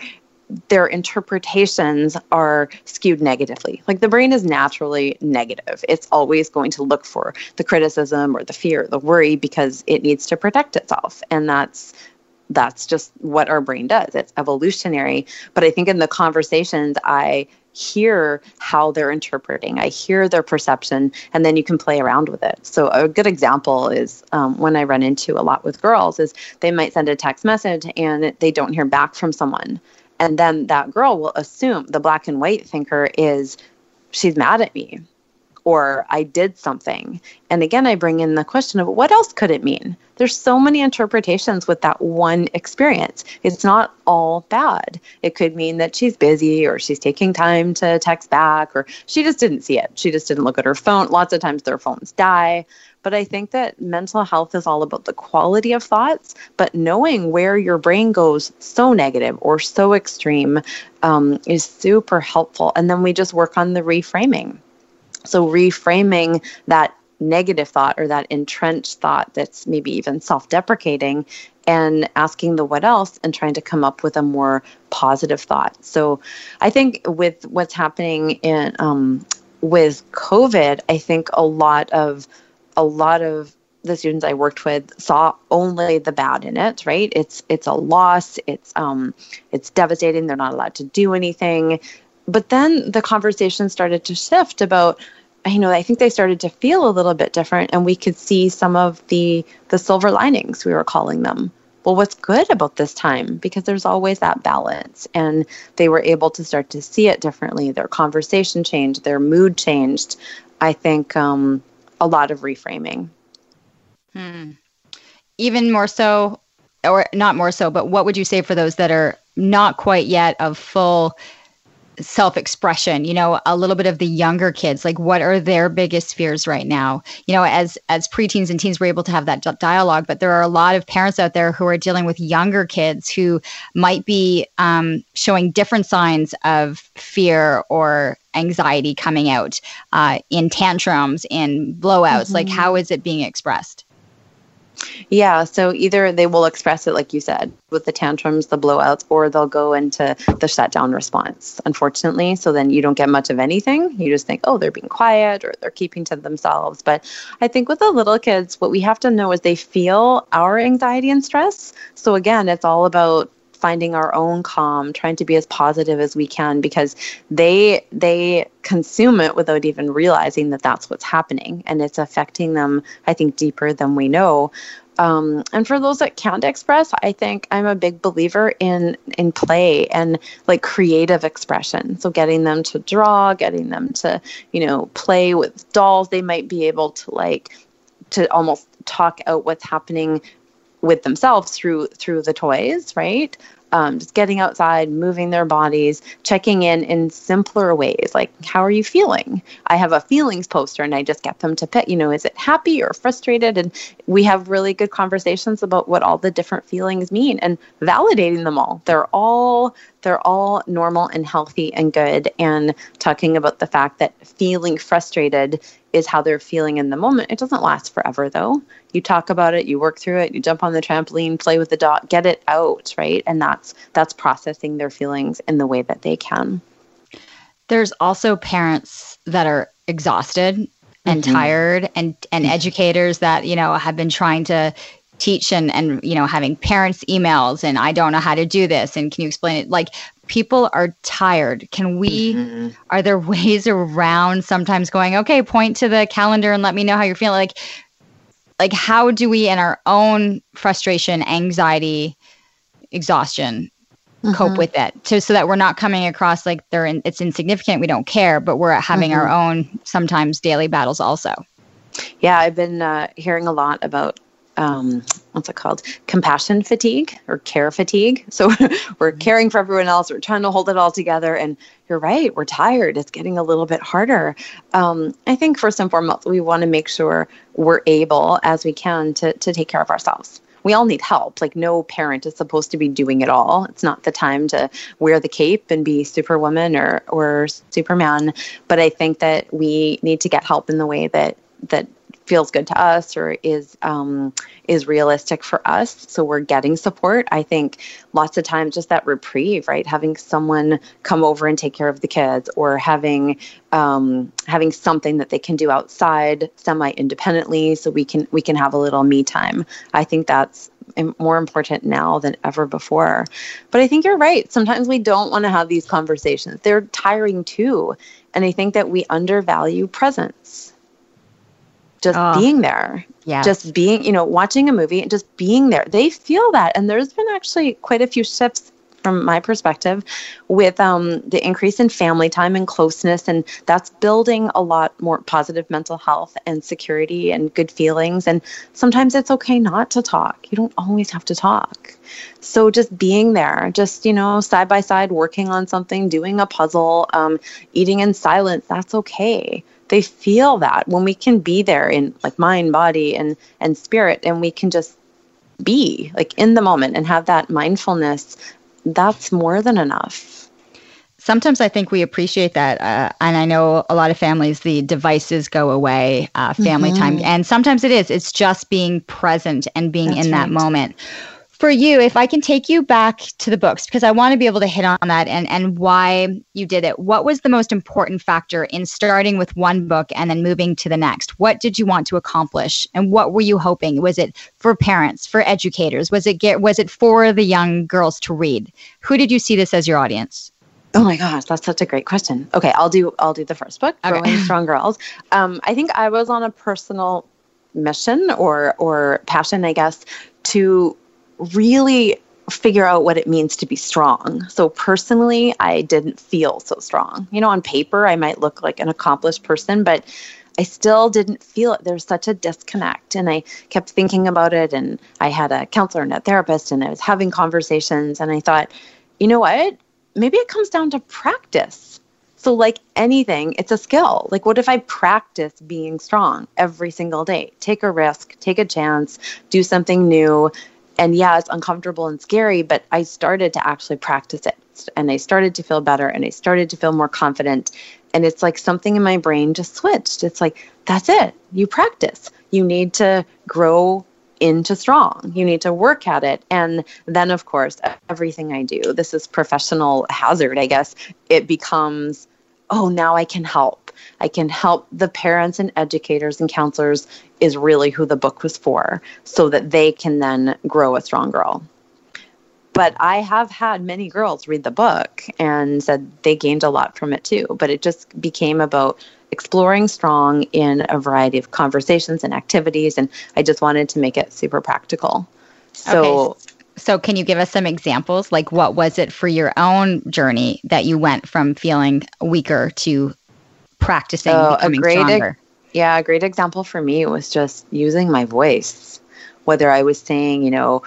their interpretations are skewed negatively. Like the brain is naturally negative. It's always going to look for the criticism or the fear, or the worry because it needs to protect itself. And that's that's just what our brain does. It's evolutionary. But I think in the conversations I hear how they're interpreting. I hear their perception, and then you can play around with it. So a good example is um, when I run into a lot with girls is they might send a text message and they don't hear back from someone, and then that girl will assume the black and white thinker is she's mad at me or I did something. And again, I bring in the question of what else could it mean? There's so many interpretations with that one experience. It's not all bad. It could mean that she's busy or she's taking time to text back or she just didn't see it. She just didn't look at her phone. Lots of times their phones die. But I think that mental health is all about the quality of thoughts, but knowing where your brain goes so negative or so extreme um, is super helpful. And then we just work on the reframing so reframing that negative thought or that entrenched thought that's maybe even self deprecating and asking the what else and trying to come up with a more positive thought. So I think with what's happening in, um, with COVID, I think a lot of a lot of the students I worked with saw only the bad in it, right? It's it's a loss, it's um it's devastating, they're not allowed to do anything. But then the conversation started to shift about you know, I think they started to feel a little bit different and we could see some of the the silver linings we were calling them. Well, what's good about this time? Because there's always that balance and they were able to start to see it differently. Their conversation changed, their mood changed. I think um, a lot of reframing. Hmm. Even more so, or not more so, but what would you say for those that are not quite yet of full self expression you know a little bit of the younger kids like what are their biggest fears right now you know as as preteens and teens we're able to have that dialogue but there are a lot of parents out there who are dealing with younger kids who might be um, showing different signs of fear or anxiety coming out uh, in tantrums in blowouts mm-hmm. like how is it being expressed yeah, so either they will express it, like you said, with the tantrums, the blowouts, or they'll go into the shutdown response, unfortunately. So then you don't get much of anything. You just think, oh, they're being quiet or they're keeping to themselves. But I think with the little kids, what we have to know is they feel our anxiety and stress. So again, it's all about finding our own calm trying to be as positive as we can because they they consume it without even realizing that that's what's happening and it's affecting them i think deeper than we know. Um, and for those that can't express i think i'm a big believer in in play and like creative expression. So getting them to draw getting them to you know play with dolls they might be able to like to almost talk out what's happening with themselves through through the toys, right? Um, just getting outside, moving their bodies, checking in in simpler ways, like how are you feeling? I have a feelings poster, and I just get them to pick. You know, is it happy or frustrated? And we have really good conversations about what all the different feelings mean and validating them all. They're all they're all normal and healthy and good. And talking about the fact that feeling frustrated is how they're feeling in the moment. It doesn't last forever, though. You talk about it, you work through it, you jump on the trampoline, play with the dog, get it out, right? And that's that's processing their feelings in the way that they can. There's also parents that are exhausted and mm-hmm. tired and and educators that you know have been trying to teach and and you know having parents emails and I don't know how to do this and can you explain it like people are tired can we mm-hmm. are there ways around sometimes going okay point to the calendar and let me know how you're feeling like like how do we in our own frustration anxiety exhaustion mm-hmm. cope with it to, so that we're not coming across like they're in, it's insignificant we don't care but we're having mm-hmm. our own sometimes daily battles also yeah i've been uh, hearing a lot about um, what's it called? Compassion fatigue or care fatigue. So we're mm-hmm. caring for everyone else. We're trying to hold it all together. And you're right, we're tired. It's getting a little bit harder. Um, I think first and foremost, we want to make sure we're able, as we can, to, to take care of ourselves. We all need help. Like, no parent is supposed to be doing it all. It's not the time to wear the cape and be superwoman or, or superman. But I think that we need to get help in the way that that feels good to us or is um, is realistic for us so we're getting support i think lots of times just that reprieve right having someone come over and take care of the kids or having um, having something that they can do outside semi independently so we can we can have a little me time i think that's more important now than ever before. But I think you're right. Sometimes we don't want to have these conversations. They're tiring too. And I think that we undervalue presence just oh, being there. Yeah. Just being, you know, watching a movie and just being there. They feel that. And there's been actually quite a few shifts from my perspective with um, the increase in family time and closeness and that's building a lot more positive mental health and security and good feelings and sometimes it's okay not to talk you don't always have to talk so just being there just you know side by side working on something doing a puzzle um, eating in silence that's okay they feel that when we can be there in like mind body and and spirit and we can just be like in the moment and have that mindfulness that's more than enough sometimes i think we appreciate that uh, and i know a lot of families the devices go away uh, family mm-hmm. time and sometimes it is it's just being present and being that's in right. that moment for you, if I can take you back to the books, because I want to be able to hit on that and, and why you did it. What was the most important factor in starting with one book and then moving to the next? What did you want to accomplish? And what were you hoping? Was it for parents, for educators? Was it get was it for the young girls to read? Who did you see this as your audience? Oh my gosh, that's such a great question. Okay, I'll do I'll do the first book, okay. Growing Strong Girls. Um, I think I was on a personal mission or or passion, I guess, to really figure out what it means to be strong. So personally, I didn't feel so strong. You know, on paper, I might look like an accomplished person, but I still didn't feel it. There's such a disconnect. And I kept thinking about it. And I had a counselor and a therapist, and I was having conversations. And I thought, you know what? Maybe it comes down to practice. So, like anything, it's a skill. Like, what if I practice being strong every single day? Take a risk, take a chance, do something new, and yeah, it's uncomfortable and scary, but I started to actually practice it and I started to feel better and I started to feel more confident. And it's like something in my brain just switched. It's like, that's it. You practice. You need to grow into strong. You need to work at it. And then, of course, everything I do, this is professional hazard, I guess, it becomes, oh, now I can help. I can help the parents and educators and counselors is really who the book was for so that they can then grow a strong girl. But I have had many girls read the book and said they gained a lot from it too. But it just became about exploring strong in a variety of conversations and activities. And I just wanted to make it super practical. So, okay. so can you give us some examples? Like, what was it for your own journey that you went from feeling weaker to practicing oh, so becoming a great stronger? Yeah, a great example for me was just using my voice. Whether I was saying, you know,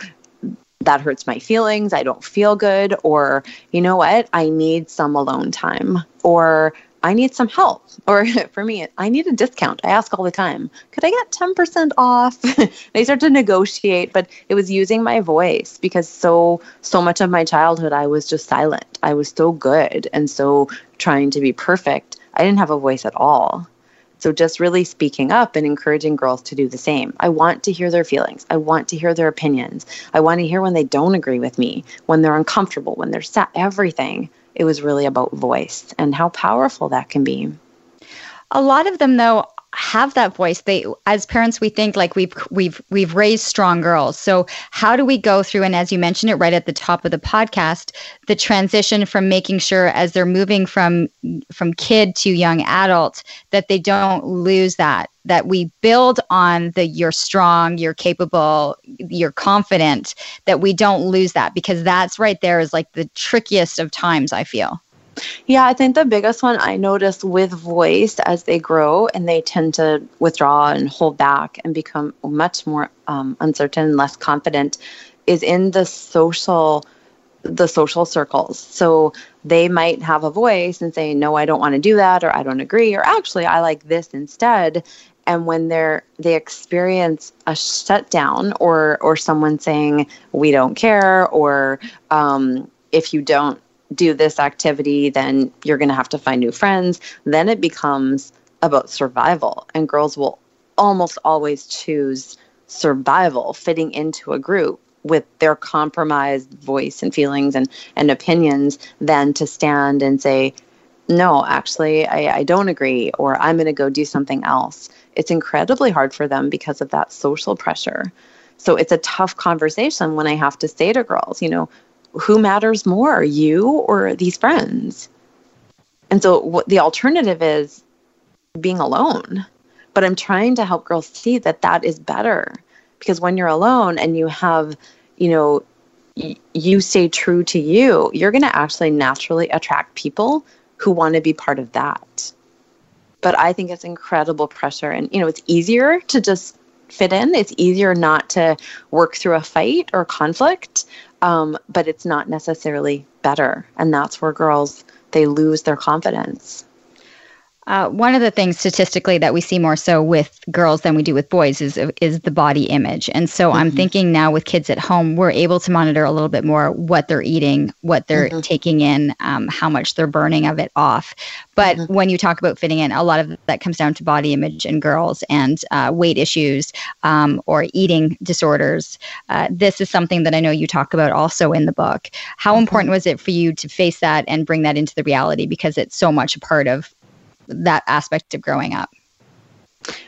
that hurts my feelings, I don't feel good, or, you know what, I need some alone time, or I need some help. Or for me, I need a discount. I ask all the time, could I get 10% off? they start to negotiate, but it was using my voice because so so much of my childhood I was just silent. I was so good and so trying to be perfect. I didn't have a voice at all. So just really speaking up and encouraging girls to do the same. I want to hear their feelings. I want to hear their opinions. I want to hear when they don't agree with me, when they're uncomfortable, when they're sad, everything. It was really about voice and how powerful that can be. A lot of them, though, have that voice. They as parents we think like we've we've we've raised strong girls. So how do we go through and as you mentioned it right at the top of the podcast the transition from making sure as they're moving from from kid to young adult that they don't lose that that we build on the you're strong you're capable you're confident that we don't lose that because that's right there is like the trickiest of times i feel yeah, I think the biggest one I notice with voice as they grow and they tend to withdraw and hold back and become much more um, uncertain, less confident, is in the social the social circles. So they might have a voice and say, "No, I don't want to do that," or "I don't agree," or "Actually, I like this instead." And when they're they experience a shutdown or or someone saying, "We don't care," or um, if you don't do this activity, then you're going to have to find new friends. Then it becomes about survival. And girls will almost always choose survival, fitting into a group with their compromised voice and feelings and, and opinions, than to stand and say, no, actually, I, I don't agree, or I'm going to go do something else. It's incredibly hard for them because of that social pressure. So it's a tough conversation when I have to say to girls, you know, who matters more, you or these friends? And so what the alternative is being alone. But I'm trying to help girls see that that is better because when you're alone and you have, you know, y- you stay true to you, you're going to actually naturally attract people who want to be part of that. But I think it's incredible pressure and you know, it's easier to just fit in. It's easier not to work through a fight or conflict um, but it's not necessarily better. And that's where girls they lose their confidence. Uh, one of the things statistically that we see more so with girls than we do with boys is is the body image, and so mm-hmm. I'm thinking now with kids at home, we're able to monitor a little bit more what they're eating, what they're mm-hmm. taking in, um, how much they're burning of it off. But mm-hmm. when you talk about fitting in, a lot of that comes down to body image in girls and uh, weight issues um, or eating disorders. Uh, this is something that I know you talk about also in the book. How mm-hmm. important was it for you to face that and bring that into the reality because it's so much a part of that aspect of growing up?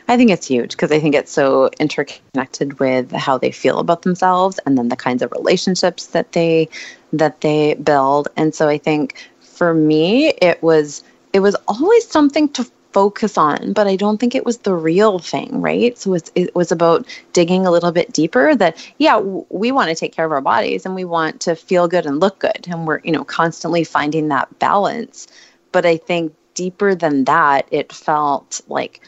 I think it's huge because I think it's so interconnected with how they feel about themselves and then the kinds of relationships that they that they build. And so I think for me it was it was always something to focus on, but I don't think it was the real thing, right? So it, it was about digging a little bit deeper that, yeah, w- we want to take care of our bodies and we want to feel good and look good. And we're, you know, constantly finding that balance. But I think deeper than that, it felt like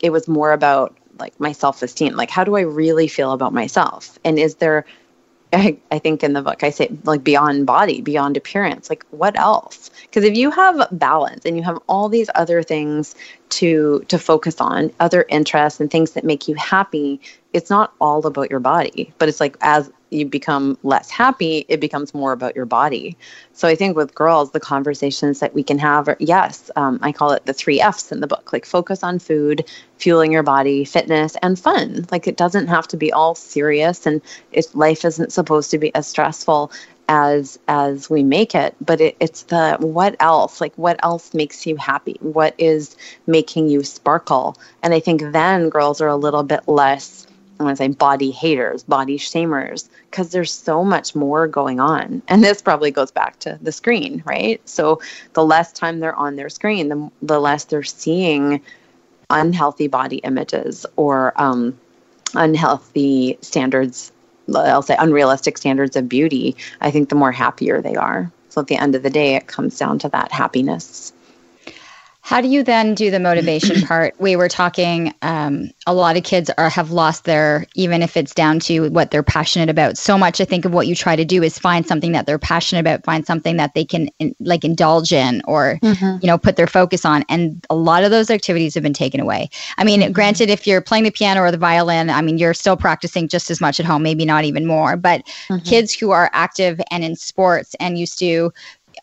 it was more about like my self esteem. Like, how do I really feel about myself? And is there, I, I think in the book, I say like beyond body, beyond appearance, like what else? Because if you have balance and you have all these other things to to focus on, other interests and things that make you happy, it's not all about your body, but it's like as you become less happy, it becomes more about your body. So I think with girls, the conversations that we can have are yes, um, I call it the three F's in the book like focus on food, fueling your body, fitness, and fun. Like it doesn't have to be all serious, and if life isn't supposed to be as stressful as as we make it but it, it's the what else like what else makes you happy what is making you sparkle and i think then girls are a little bit less I want to say body haters, body shamers, because there's so much more going on. And this probably goes back to the screen, right? So the less time they're on their screen, the, the less they're seeing unhealthy body images or um, unhealthy standards, I'll say unrealistic standards of beauty. I think the more happier they are. So at the end of the day, it comes down to that happiness. How do you then do the motivation part? We were talking. Um, a lot of kids are have lost their, even if it's down to what they're passionate about. So much, I think, of what you try to do is find something that they're passionate about, find something that they can in, like indulge in, or mm-hmm. you know, put their focus on. And a lot of those activities have been taken away. I mean, mm-hmm. granted, if you're playing the piano or the violin, I mean, you're still practicing just as much at home, maybe not even more. But mm-hmm. kids who are active and in sports and used to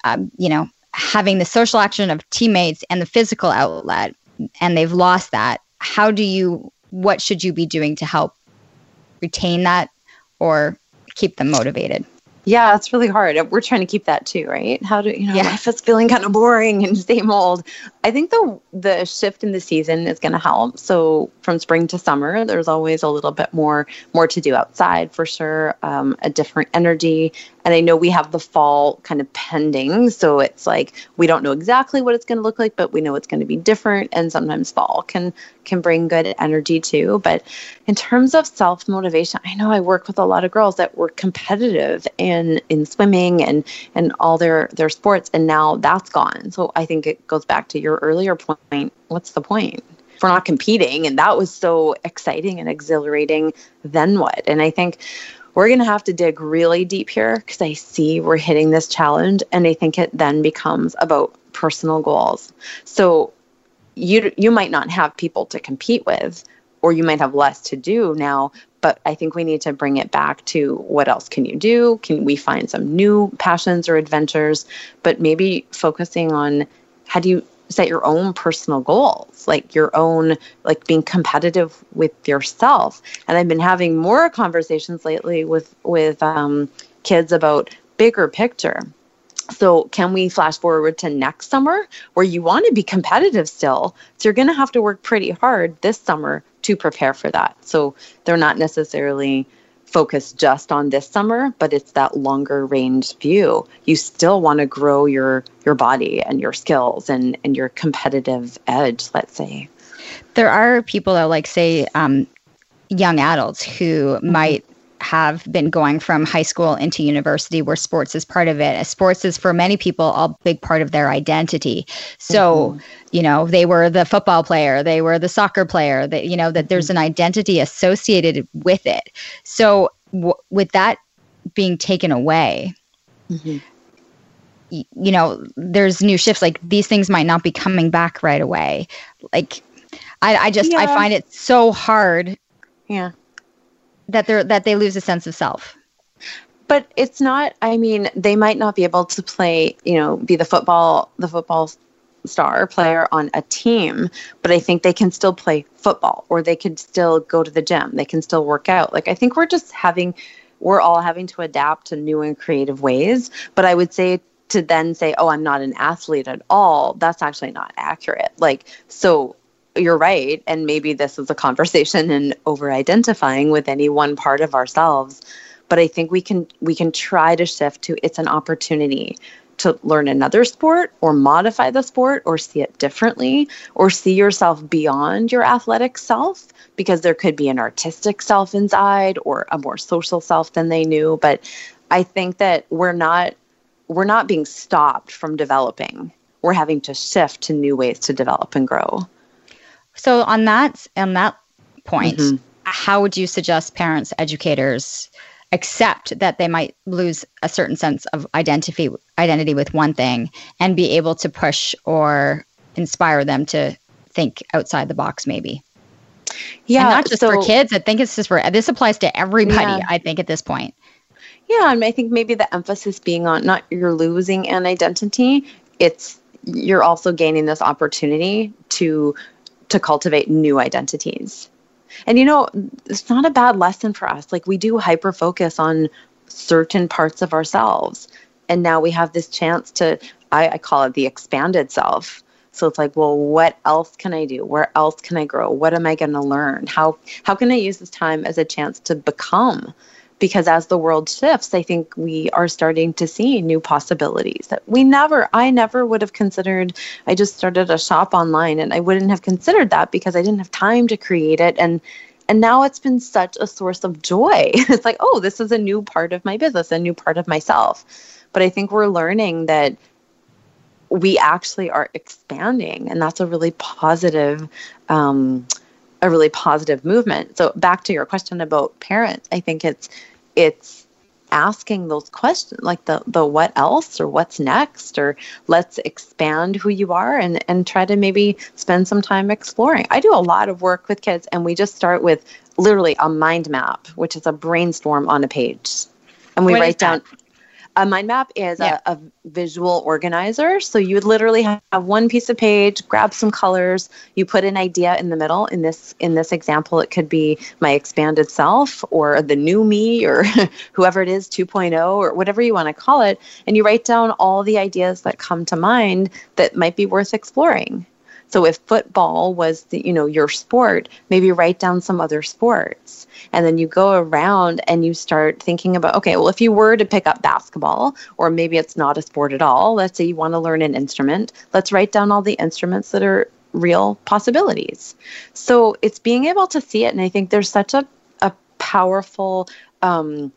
um, you know, having the social action of teammates and the physical outlet and they've lost that how do you what should you be doing to help retain that or keep them motivated yeah, it's really hard. We're trying to keep that too, right? How do you know? Yeah. Life is feeling kind of boring and same old. I think the the shift in the season is going to help. So from spring to summer, there's always a little bit more more to do outside for sure. Um, a different energy, and I know we have the fall kind of pending. So it's like we don't know exactly what it's going to look like, but we know it's going to be different. And sometimes fall can can bring good energy too. But in terms of self motivation, I know I work with a lot of girls that were competitive in in swimming and and all their their sports, and now that's gone. So I think it goes back to your your earlier point, what's the point? We're not competing and that was so exciting and exhilarating, then what? And I think we're going to have to dig really deep here because I see we're hitting this challenge and I think it then becomes about personal goals. So you you might not have people to compete with or you might have less to do now, but I think we need to bring it back to what else can you do? Can we find some new passions or adventures? But maybe focusing on how do you set your own personal goals, like your own, like being competitive with yourself. And I've been having more conversations lately with with um, kids about bigger picture. So, can we flash forward to next summer where you want to be competitive still? So, you're going to have to work pretty hard this summer to prepare for that. So, they're not necessarily focus just on this summer, but it's that longer range view. You still want to grow your your body and your skills and and your competitive edge. Let's say there are people that like say um, young adults who mm-hmm. might have been going from high school into university where sports is part of it. Sports is for many people a big part of their identity. So, mm-hmm. you know, they were the football player, they were the soccer player, that you know that there's mm-hmm. an identity associated with it. So, w- with that being taken away, mm-hmm. you know, there's new shifts. Like these things might not be coming back right away. Like, I, I just, yeah. I find it so hard. Yeah. That they're, that they lose a sense of self. But it's not, I mean, they might not be able to play, you know, be the football, the football star player on a team, but I think they can still play football or they could still go to the gym. They can still work out. Like, I think we're just having, we're all having to adapt to new and creative ways. But I would say to then say, oh, I'm not an athlete at all, that's actually not accurate. Like, so you're right. And maybe this is a conversation and over identifying with any one part of ourselves. But I think we can we can try to shift to it's an opportunity to learn another sport or modify the sport or see it differently or see yourself beyond your athletic self because there could be an artistic self inside or a more social self than they knew but i think that we're not we're not being stopped from developing we're having to shift to new ways to develop and grow so on that on that point mm-hmm. how would you suggest parents educators accept that they might lose a certain sense of identity identity with one thing and be able to push or inspire them to think outside the box maybe yeah and not just so, for kids i think it's just for this applies to everybody yeah. i think at this point yeah and i think maybe the emphasis being on not you're losing an identity it's you're also gaining this opportunity to to cultivate new identities and you know, it's not a bad lesson for us. Like we do hyper focus on certain parts of ourselves. And now we have this chance to, I, I call it the expanded self. So it's like, well, what else can I do? Where else can I grow? What am I going to learn? How how can I use this time as a chance to become? Because as the world shifts, I think we are starting to see new possibilities that we never, I never would have considered. I just started a shop online and I wouldn't have considered that because I didn't have time to create it. And and now it's been such a source of joy. it's like, oh, this is a new part of my business, a new part of myself. But I think we're learning that we actually are expanding, and that's a really positive um, a really positive movement. So back to your question about parents, I think it's it's asking those questions like the the what else or what's next or let's expand who you are and and try to maybe spend some time exploring. I do a lot of work with kids and we just start with literally a mind map, which is a brainstorm on a page. And we what write down a mind map is yeah. a, a, visual organizer. So you would literally have one piece of page, grab some colors, you put an idea in the middle. In this in this example, it could be my expanded self or the new me or whoever it is 2.0 or whatever you want to call it. And you write down all the ideas that come to mind that might be worth exploring. So if football was the, you know your sport, maybe write down some other sports. And then you go around and you start thinking about okay, well if you were to pick up basketball or maybe it's not a sport at all, let's say you want to learn an instrument, let's write down all the instruments that are real possibilities. So it's being able to see it and I think there's such a a powerful um,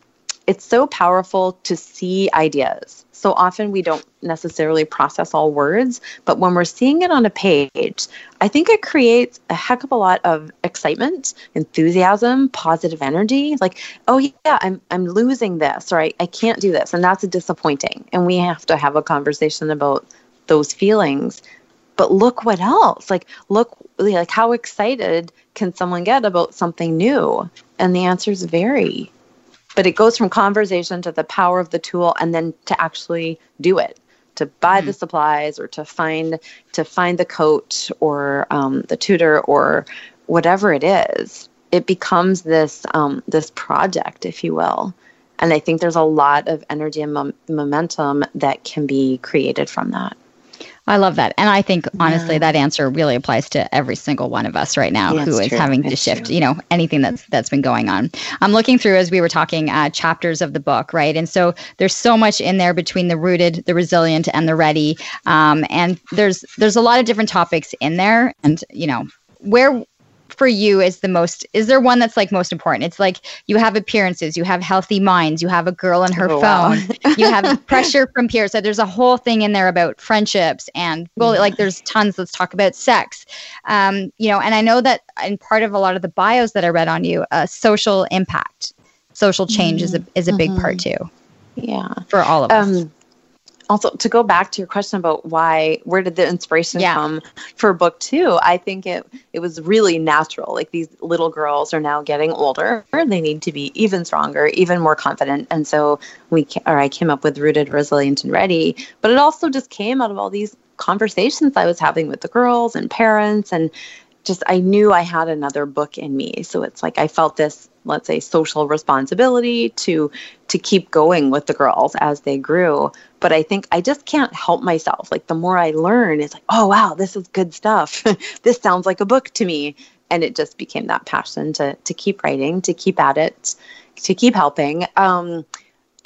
it's so powerful to see ideas. So often we don't necessarily process all words, but when we're seeing it on a page, I think it creates a heck of a lot of excitement, enthusiasm, positive energy. Like, oh yeah, I'm I'm losing this, or I, I can't do this. And that's disappointing. And we have to have a conversation about those feelings. But look what else. Like, look like how excited can someone get about something new? And the answers vary but it goes from conversation to the power of the tool and then to actually do it to buy mm-hmm. the supplies or to find to find the coach or um, the tutor or whatever it is. It becomes this um, this project if you will. And i think there's a lot of energy and mom- momentum that can be created from that I love that. And I think honestly yeah. that answer really applies to every single one of us right now yeah, who is true. having to shift, true. you know, anything that's that's been going on. I'm looking through as we were talking uh, chapters of the book, right? And so there's so much in there between the rooted, the resilient and the ready. Um, and there's there's a lot of different topics in there and you know, where for you is the most is there one that's like most important? It's like you have appearances you have healthy minds you have a girl and her oh, phone wow. you have pressure from peers. So there's a whole thing in there about friendships and well like there's tons. Let's talk about sex. Um, you know and i know that in part of a lot of the bios that i read on you uh, social impact social change mm-hmm. is a is a big mm-hmm. part too. Yeah. For all of um, us also to go back to your question about why where did the inspiration yeah. come for book two i think it it was really natural like these little girls are now getting older they need to be even stronger even more confident and so we or i came up with rooted resilient and ready but it also just came out of all these conversations i was having with the girls and parents and just I knew I had another book in me. So it's like I felt this, let's say, social responsibility to to keep going with the girls as they grew. But I think I just can't help myself. Like the more I learn, it's like, oh wow, this is good stuff. this sounds like a book to me. And it just became that passion to to keep writing, to keep at it, to keep helping. Um,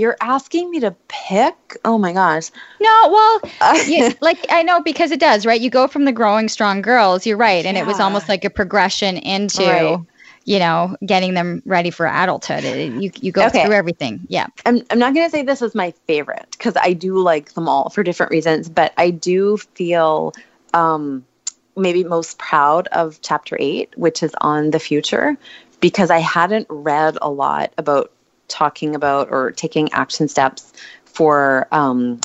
you're asking me to pick oh my gosh no well you, like i know because it does right you go from the growing strong girls you're right and yeah. it was almost like a progression into right. You know getting them ready for adulthood. It, you, you go okay. through everything. Yeah. I'm, I'm not going to say this is my favorite because i do like them all for different reasons but i do feel um, maybe most proud of chapter eight which is on the future because i hadn't read a lot about talking about or taking action steps for um,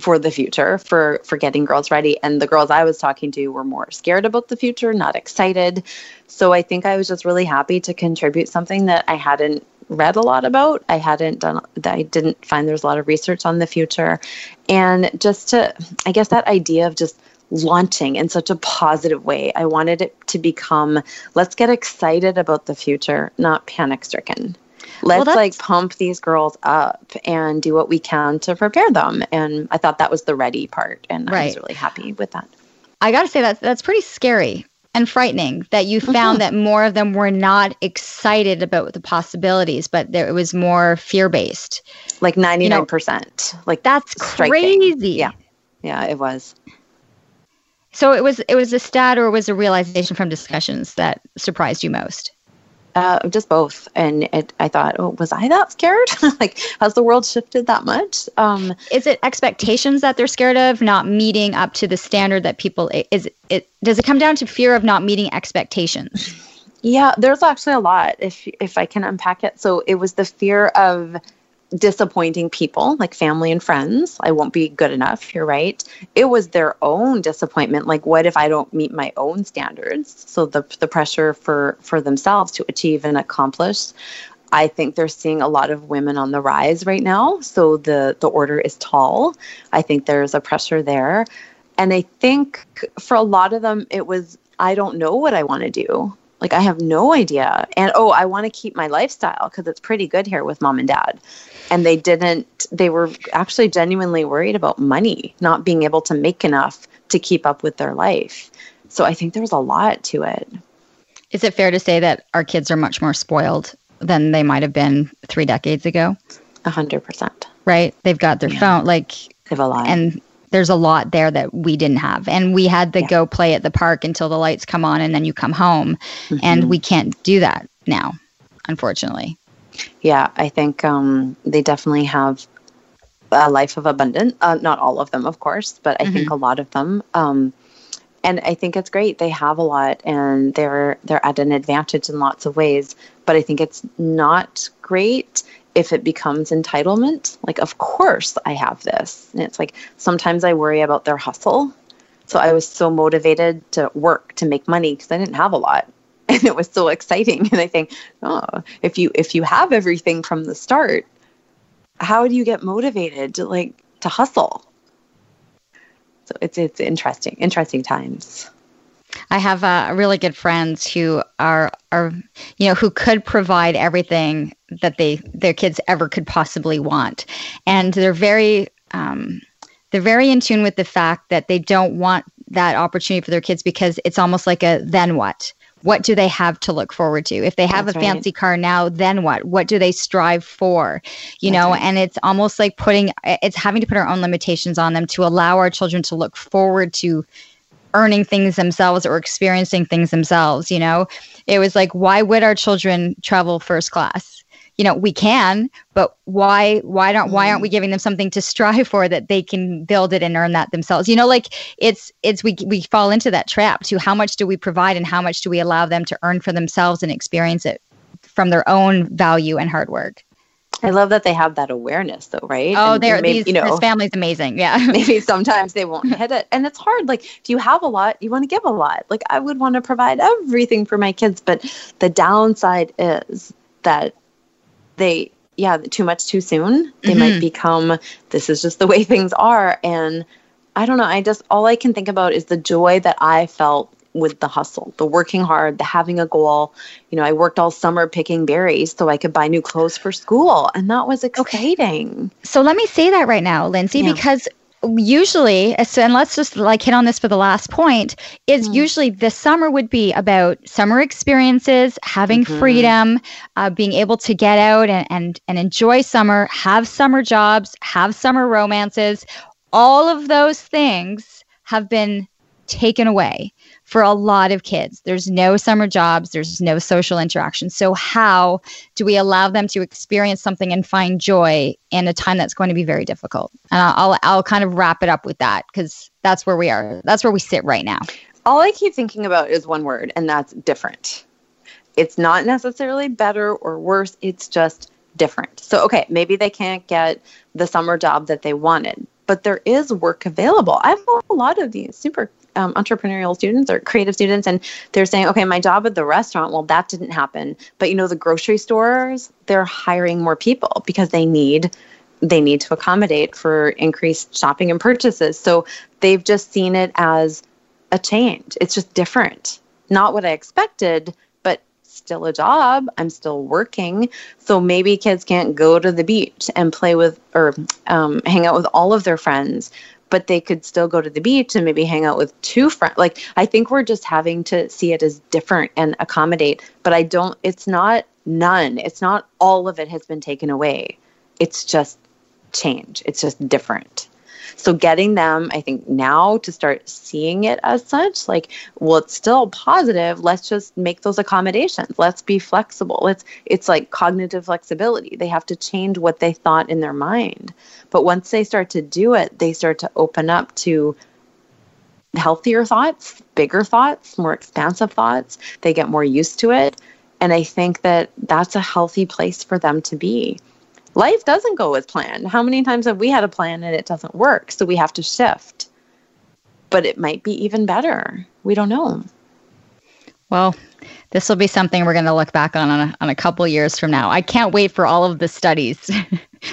for the future for for getting girls ready. And the girls i was talking to were more scared about the future not excited. So i think i was just really happy to contribute something that i hadn't read a lot about. I hadn't done that i didn't find there's a lot of research on the future. And just to i guess that idea of just launching in such a positive way i wanted it to become let's get excited about the future not panic stricken let's well, like pump these girls up and do what we can to prepare them. And I thought that was the ready part. And right. I was really happy with that. I got to say that that's pretty scary and frightening that you found mm-hmm. that more of them were not excited about the possibilities, but there, it was more fear based. Like 99%. You know, like that's striking. crazy. Yeah. Yeah, it was. So it was it was a stat or was a realization from discussions that surprised you most? Uh, just both. And it, I thought, oh, was I that scared? like, has the world shifted that much? Um, is it expectations that they're scared of, not meeting up to the standard that people? Is it? Does it come down to fear of not meeting expectations? Yeah, there's actually a lot. If if I can unpack it, so it was the fear of disappointing people like family and friends. I won't be good enough. You're right. It was their own disappointment. Like, what if I don't meet my own standards? So the the pressure for for themselves to achieve and accomplish. I think they're seeing a lot of women on the rise right now. So the the order is tall. I think there's a pressure there. And I think for a lot of them it was I don't know what I want to do. Like I have no idea. And oh, I want to keep my lifestyle because it's pretty good here with mom and dad and they didn't they were actually genuinely worried about money not being able to make enough to keep up with their life. So i think there's a lot to it. Is it fair to say that our kids are much more spoiled than they might have been three decades ago? A hundred percent. Right? They've got their yeah. phone like they have a lot. and there's a lot there that we didn't have. And we had to yeah. go play at the park until the lights come on and then you come home. Mm-hmm. and we can't do that now unfortunately yeah, I think um, they definitely have a life of abundance. Uh, not all of them, of course, but I mm-hmm. think a lot of them. Um, and I think it's great. They have a lot, and they're they're at an advantage in lots of ways. But I think it's not great if it becomes entitlement. Like, of course, I have this, and it's like sometimes I worry about their hustle. So I was so motivated to work to make money because I didn't have a lot and it was so exciting. And i think oh if you if you have everything from the start how do you get motivated to like to hustle? So it's it's interesting interesting times. I have uh, really good friends who are are you know who could provide everything that they their kids ever could possibly want, and they're very um, they're very in tune with the fact that they don't want that opportunity for their kids because it's almost like a then what what do they have to look forward to? If they have That's a fancy right. car now then what? What do they strive for? You That's know right. and it's almost like putting it's having to put our own limitations on them to allow our children to look forward to earning things themselves or experiencing things themselves you know? It was like why would our children travel first class you know we can but why why don't why aren't we mm. giving them something to strive for that they can build it and earn that themselves you know like it's it's we we fall into that trap to how much do we provide and how much do we allow them to earn for themselves and experience it from their own value and hard work I love that they have that awareness, though, right? Oh, they're maybe, these, you know, this family's amazing. Yeah. maybe sometimes they won't hit it, and it's hard. Like, do you have a lot? You want to give a lot. Like, I would want to provide everything for my kids, but the downside is that they, yeah, too much too soon. They mm-hmm. might become. This is just the way things are, and I don't know. I just all I can think about is the joy that I felt with the hustle, the working hard, the having a goal. You know, I worked all summer picking berries so I could buy new clothes for school, and that was exciting. Okay. So let me say that right now, Lindsay, yeah. because usually so and let's just like hit on this for the last point is mm. usually the summer would be about summer experiences having mm-hmm. freedom uh, being able to get out and, and and enjoy summer have summer jobs have summer romances all of those things have been taken away for a lot of kids. There's no summer jobs, there's no social interaction. So, how do we allow them to experience something and find joy in a time that's going to be very difficult? And I'll, I'll kind of wrap it up with that because that's where we are. That's where we sit right now. All I keep thinking about is one word, and that's different. It's not necessarily better or worse, it's just different. So, okay, maybe they can't get the summer job that they wanted, but there is work available. I have a lot of these super um, entrepreneurial students or creative students, and they're saying, okay, my job at the restaurant, well, that didn't happen. But you know, the grocery stores, they're hiring more people because they need they need to accommodate for increased shopping and purchases. So they've just seen it as a change. It's just different. Not what I expected, but still a job. I'm still working. So maybe kids can't go to the beach and play with or um, hang out with all of their friends, but they could still go to the beach and maybe hang out with two friends. Like, I think we're just having to see it as different and accommodate. But I don't, it's not none. It's not all of it has been taken away. It's just change, it's just different. So getting them, I think now to start seeing it as such, like, well, it's still positive. Let's just make those accommodations. Let's be flexible. It's it's like cognitive flexibility. They have to change what they thought in their mind. But once they start to do it, they start to open up to healthier thoughts, bigger thoughts, more expansive thoughts. They get more used to it. And I think that that's a healthy place for them to be life doesn't go as planned. How many times have we had a plan and it doesn't work? So we have to shift. But it might be even better. We don't know. Well, this will be something we're going to look back on on a, on a couple years from now. I can't wait for all of the studies.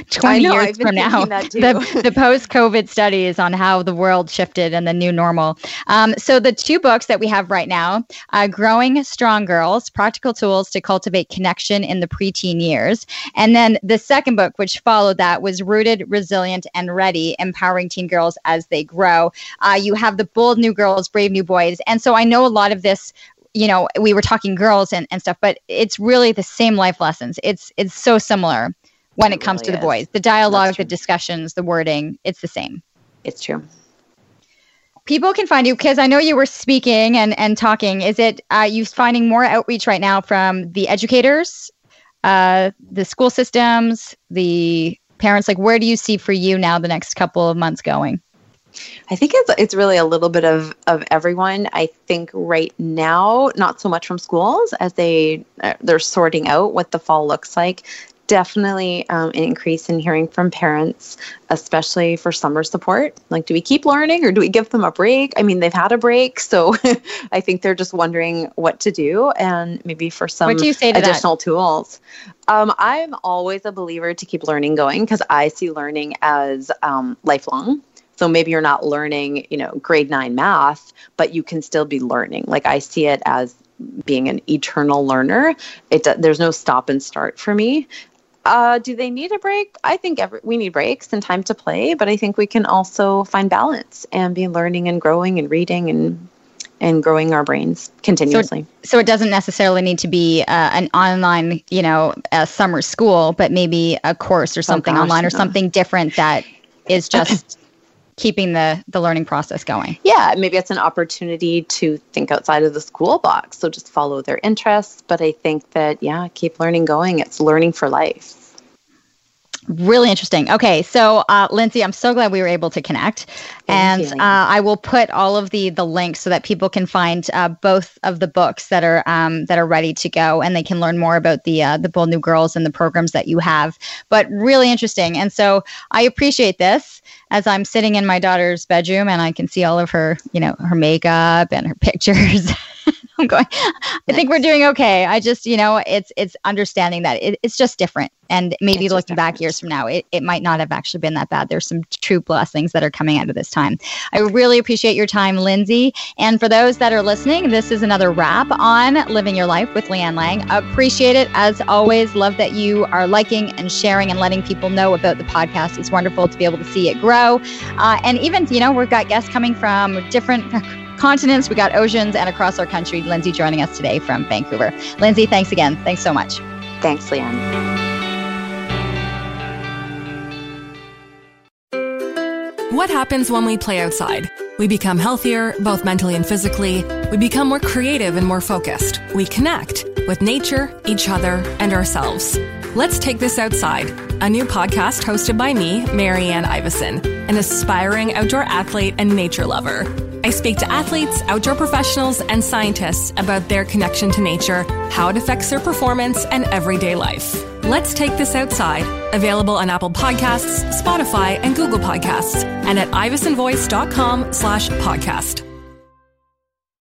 20 know, years from now. the, the post-covid studies on how the world shifted and the new normal. Um, so the two books that we have right now uh, growing strong girls practical tools to cultivate connection in the preteen years. And then the second book which followed that was rooted resilient and ready empowering teen girls as they grow. Uh, you have the bold new girls brave new boys. And so i know a lot of this you know we were talking girls and, and stuff but it's really the same life lessons. It's it's so similar when it, it comes really to the boys. the dialogue the discussions the wording it's the same. It's true. People can find you because i know you were speaking and and talking. Is it uh, you finding more outreach right now from the educators uh, the school systems the parents? Like where do you see for you now the next couple of months going I think it's it's really a little bit of of everyone. I think right now, not so much from schools as they uh, they're sorting out what the fall looks like. Definitely um, an increase in hearing from parents, especially for summer support. Like, do we keep learning or do we give them a break? I mean, they've had a break, so I think they're just wondering what to do, and maybe for some additional that? tools. Um, I'm always a believer to keep learning going because I see learning as um, lifelong. So maybe you're not learning, you know, grade nine math, but you can still be learning. Like I see it as being an eternal learner. It there's no stop and start for me. Uh, do they need a break? I think every, we need breaks and time to play, but I think we can also find balance and be learning and growing and reading and and growing our brains continuously. So, so it doesn't necessarily need to be uh, an online, you know, a summer school, but maybe a course or oh, something oh gosh, online or no. something different that is just keeping the the learning process going. Yeah, maybe it's an opportunity to think outside of the school box. So just follow their interests. But I think that yeah, keep learning going. It's learning for life. Really interesting. Okay, so uh, Lindsay, I'm so glad we were able to connect, Thank and uh, I will put all of the the links so that people can find uh, both of the books that are um, that are ready to go, and they can learn more about the uh, the Bold New Girls and the programs that you have. But really interesting, and so I appreciate this as I'm sitting in my daughter's bedroom and I can see all of her, you know, her makeup and her pictures. I'm going, I think we're doing okay. I just, you know, it's it's understanding that it, it's just different. And maybe it's looking back years from now, it, it might not have actually been that bad. There's some true blessings that are coming out of this time. I really appreciate your time, Lindsay. And for those that are listening, this is another wrap on Living Your Life with Leanne Lang. Appreciate it as always. Love that you are liking and sharing and letting people know about the podcast. It's wonderful to be able to see it grow. Uh, and even, you know, we've got guests coming from different continents, we got oceans, and across our country. Lindsay joining us today from Vancouver. Lindsay, thanks again. Thanks so much. Thanks, Leanne. What happens when we play outside? We become healthier, both mentally and physically. We become more creative and more focused. We connect with nature, each other, and ourselves. Let's Take This Outside, a new podcast hosted by me, Marianne Iveson, an aspiring outdoor athlete and nature lover. I speak to athletes, outdoor professionals, and scientists about their connection to nature, how it affects their performance, and everyday life. Let's Take This Outside, available on Apple Podcasts, Spotify, and Google Podcasts, and at ivesonvoice.com slash podcast.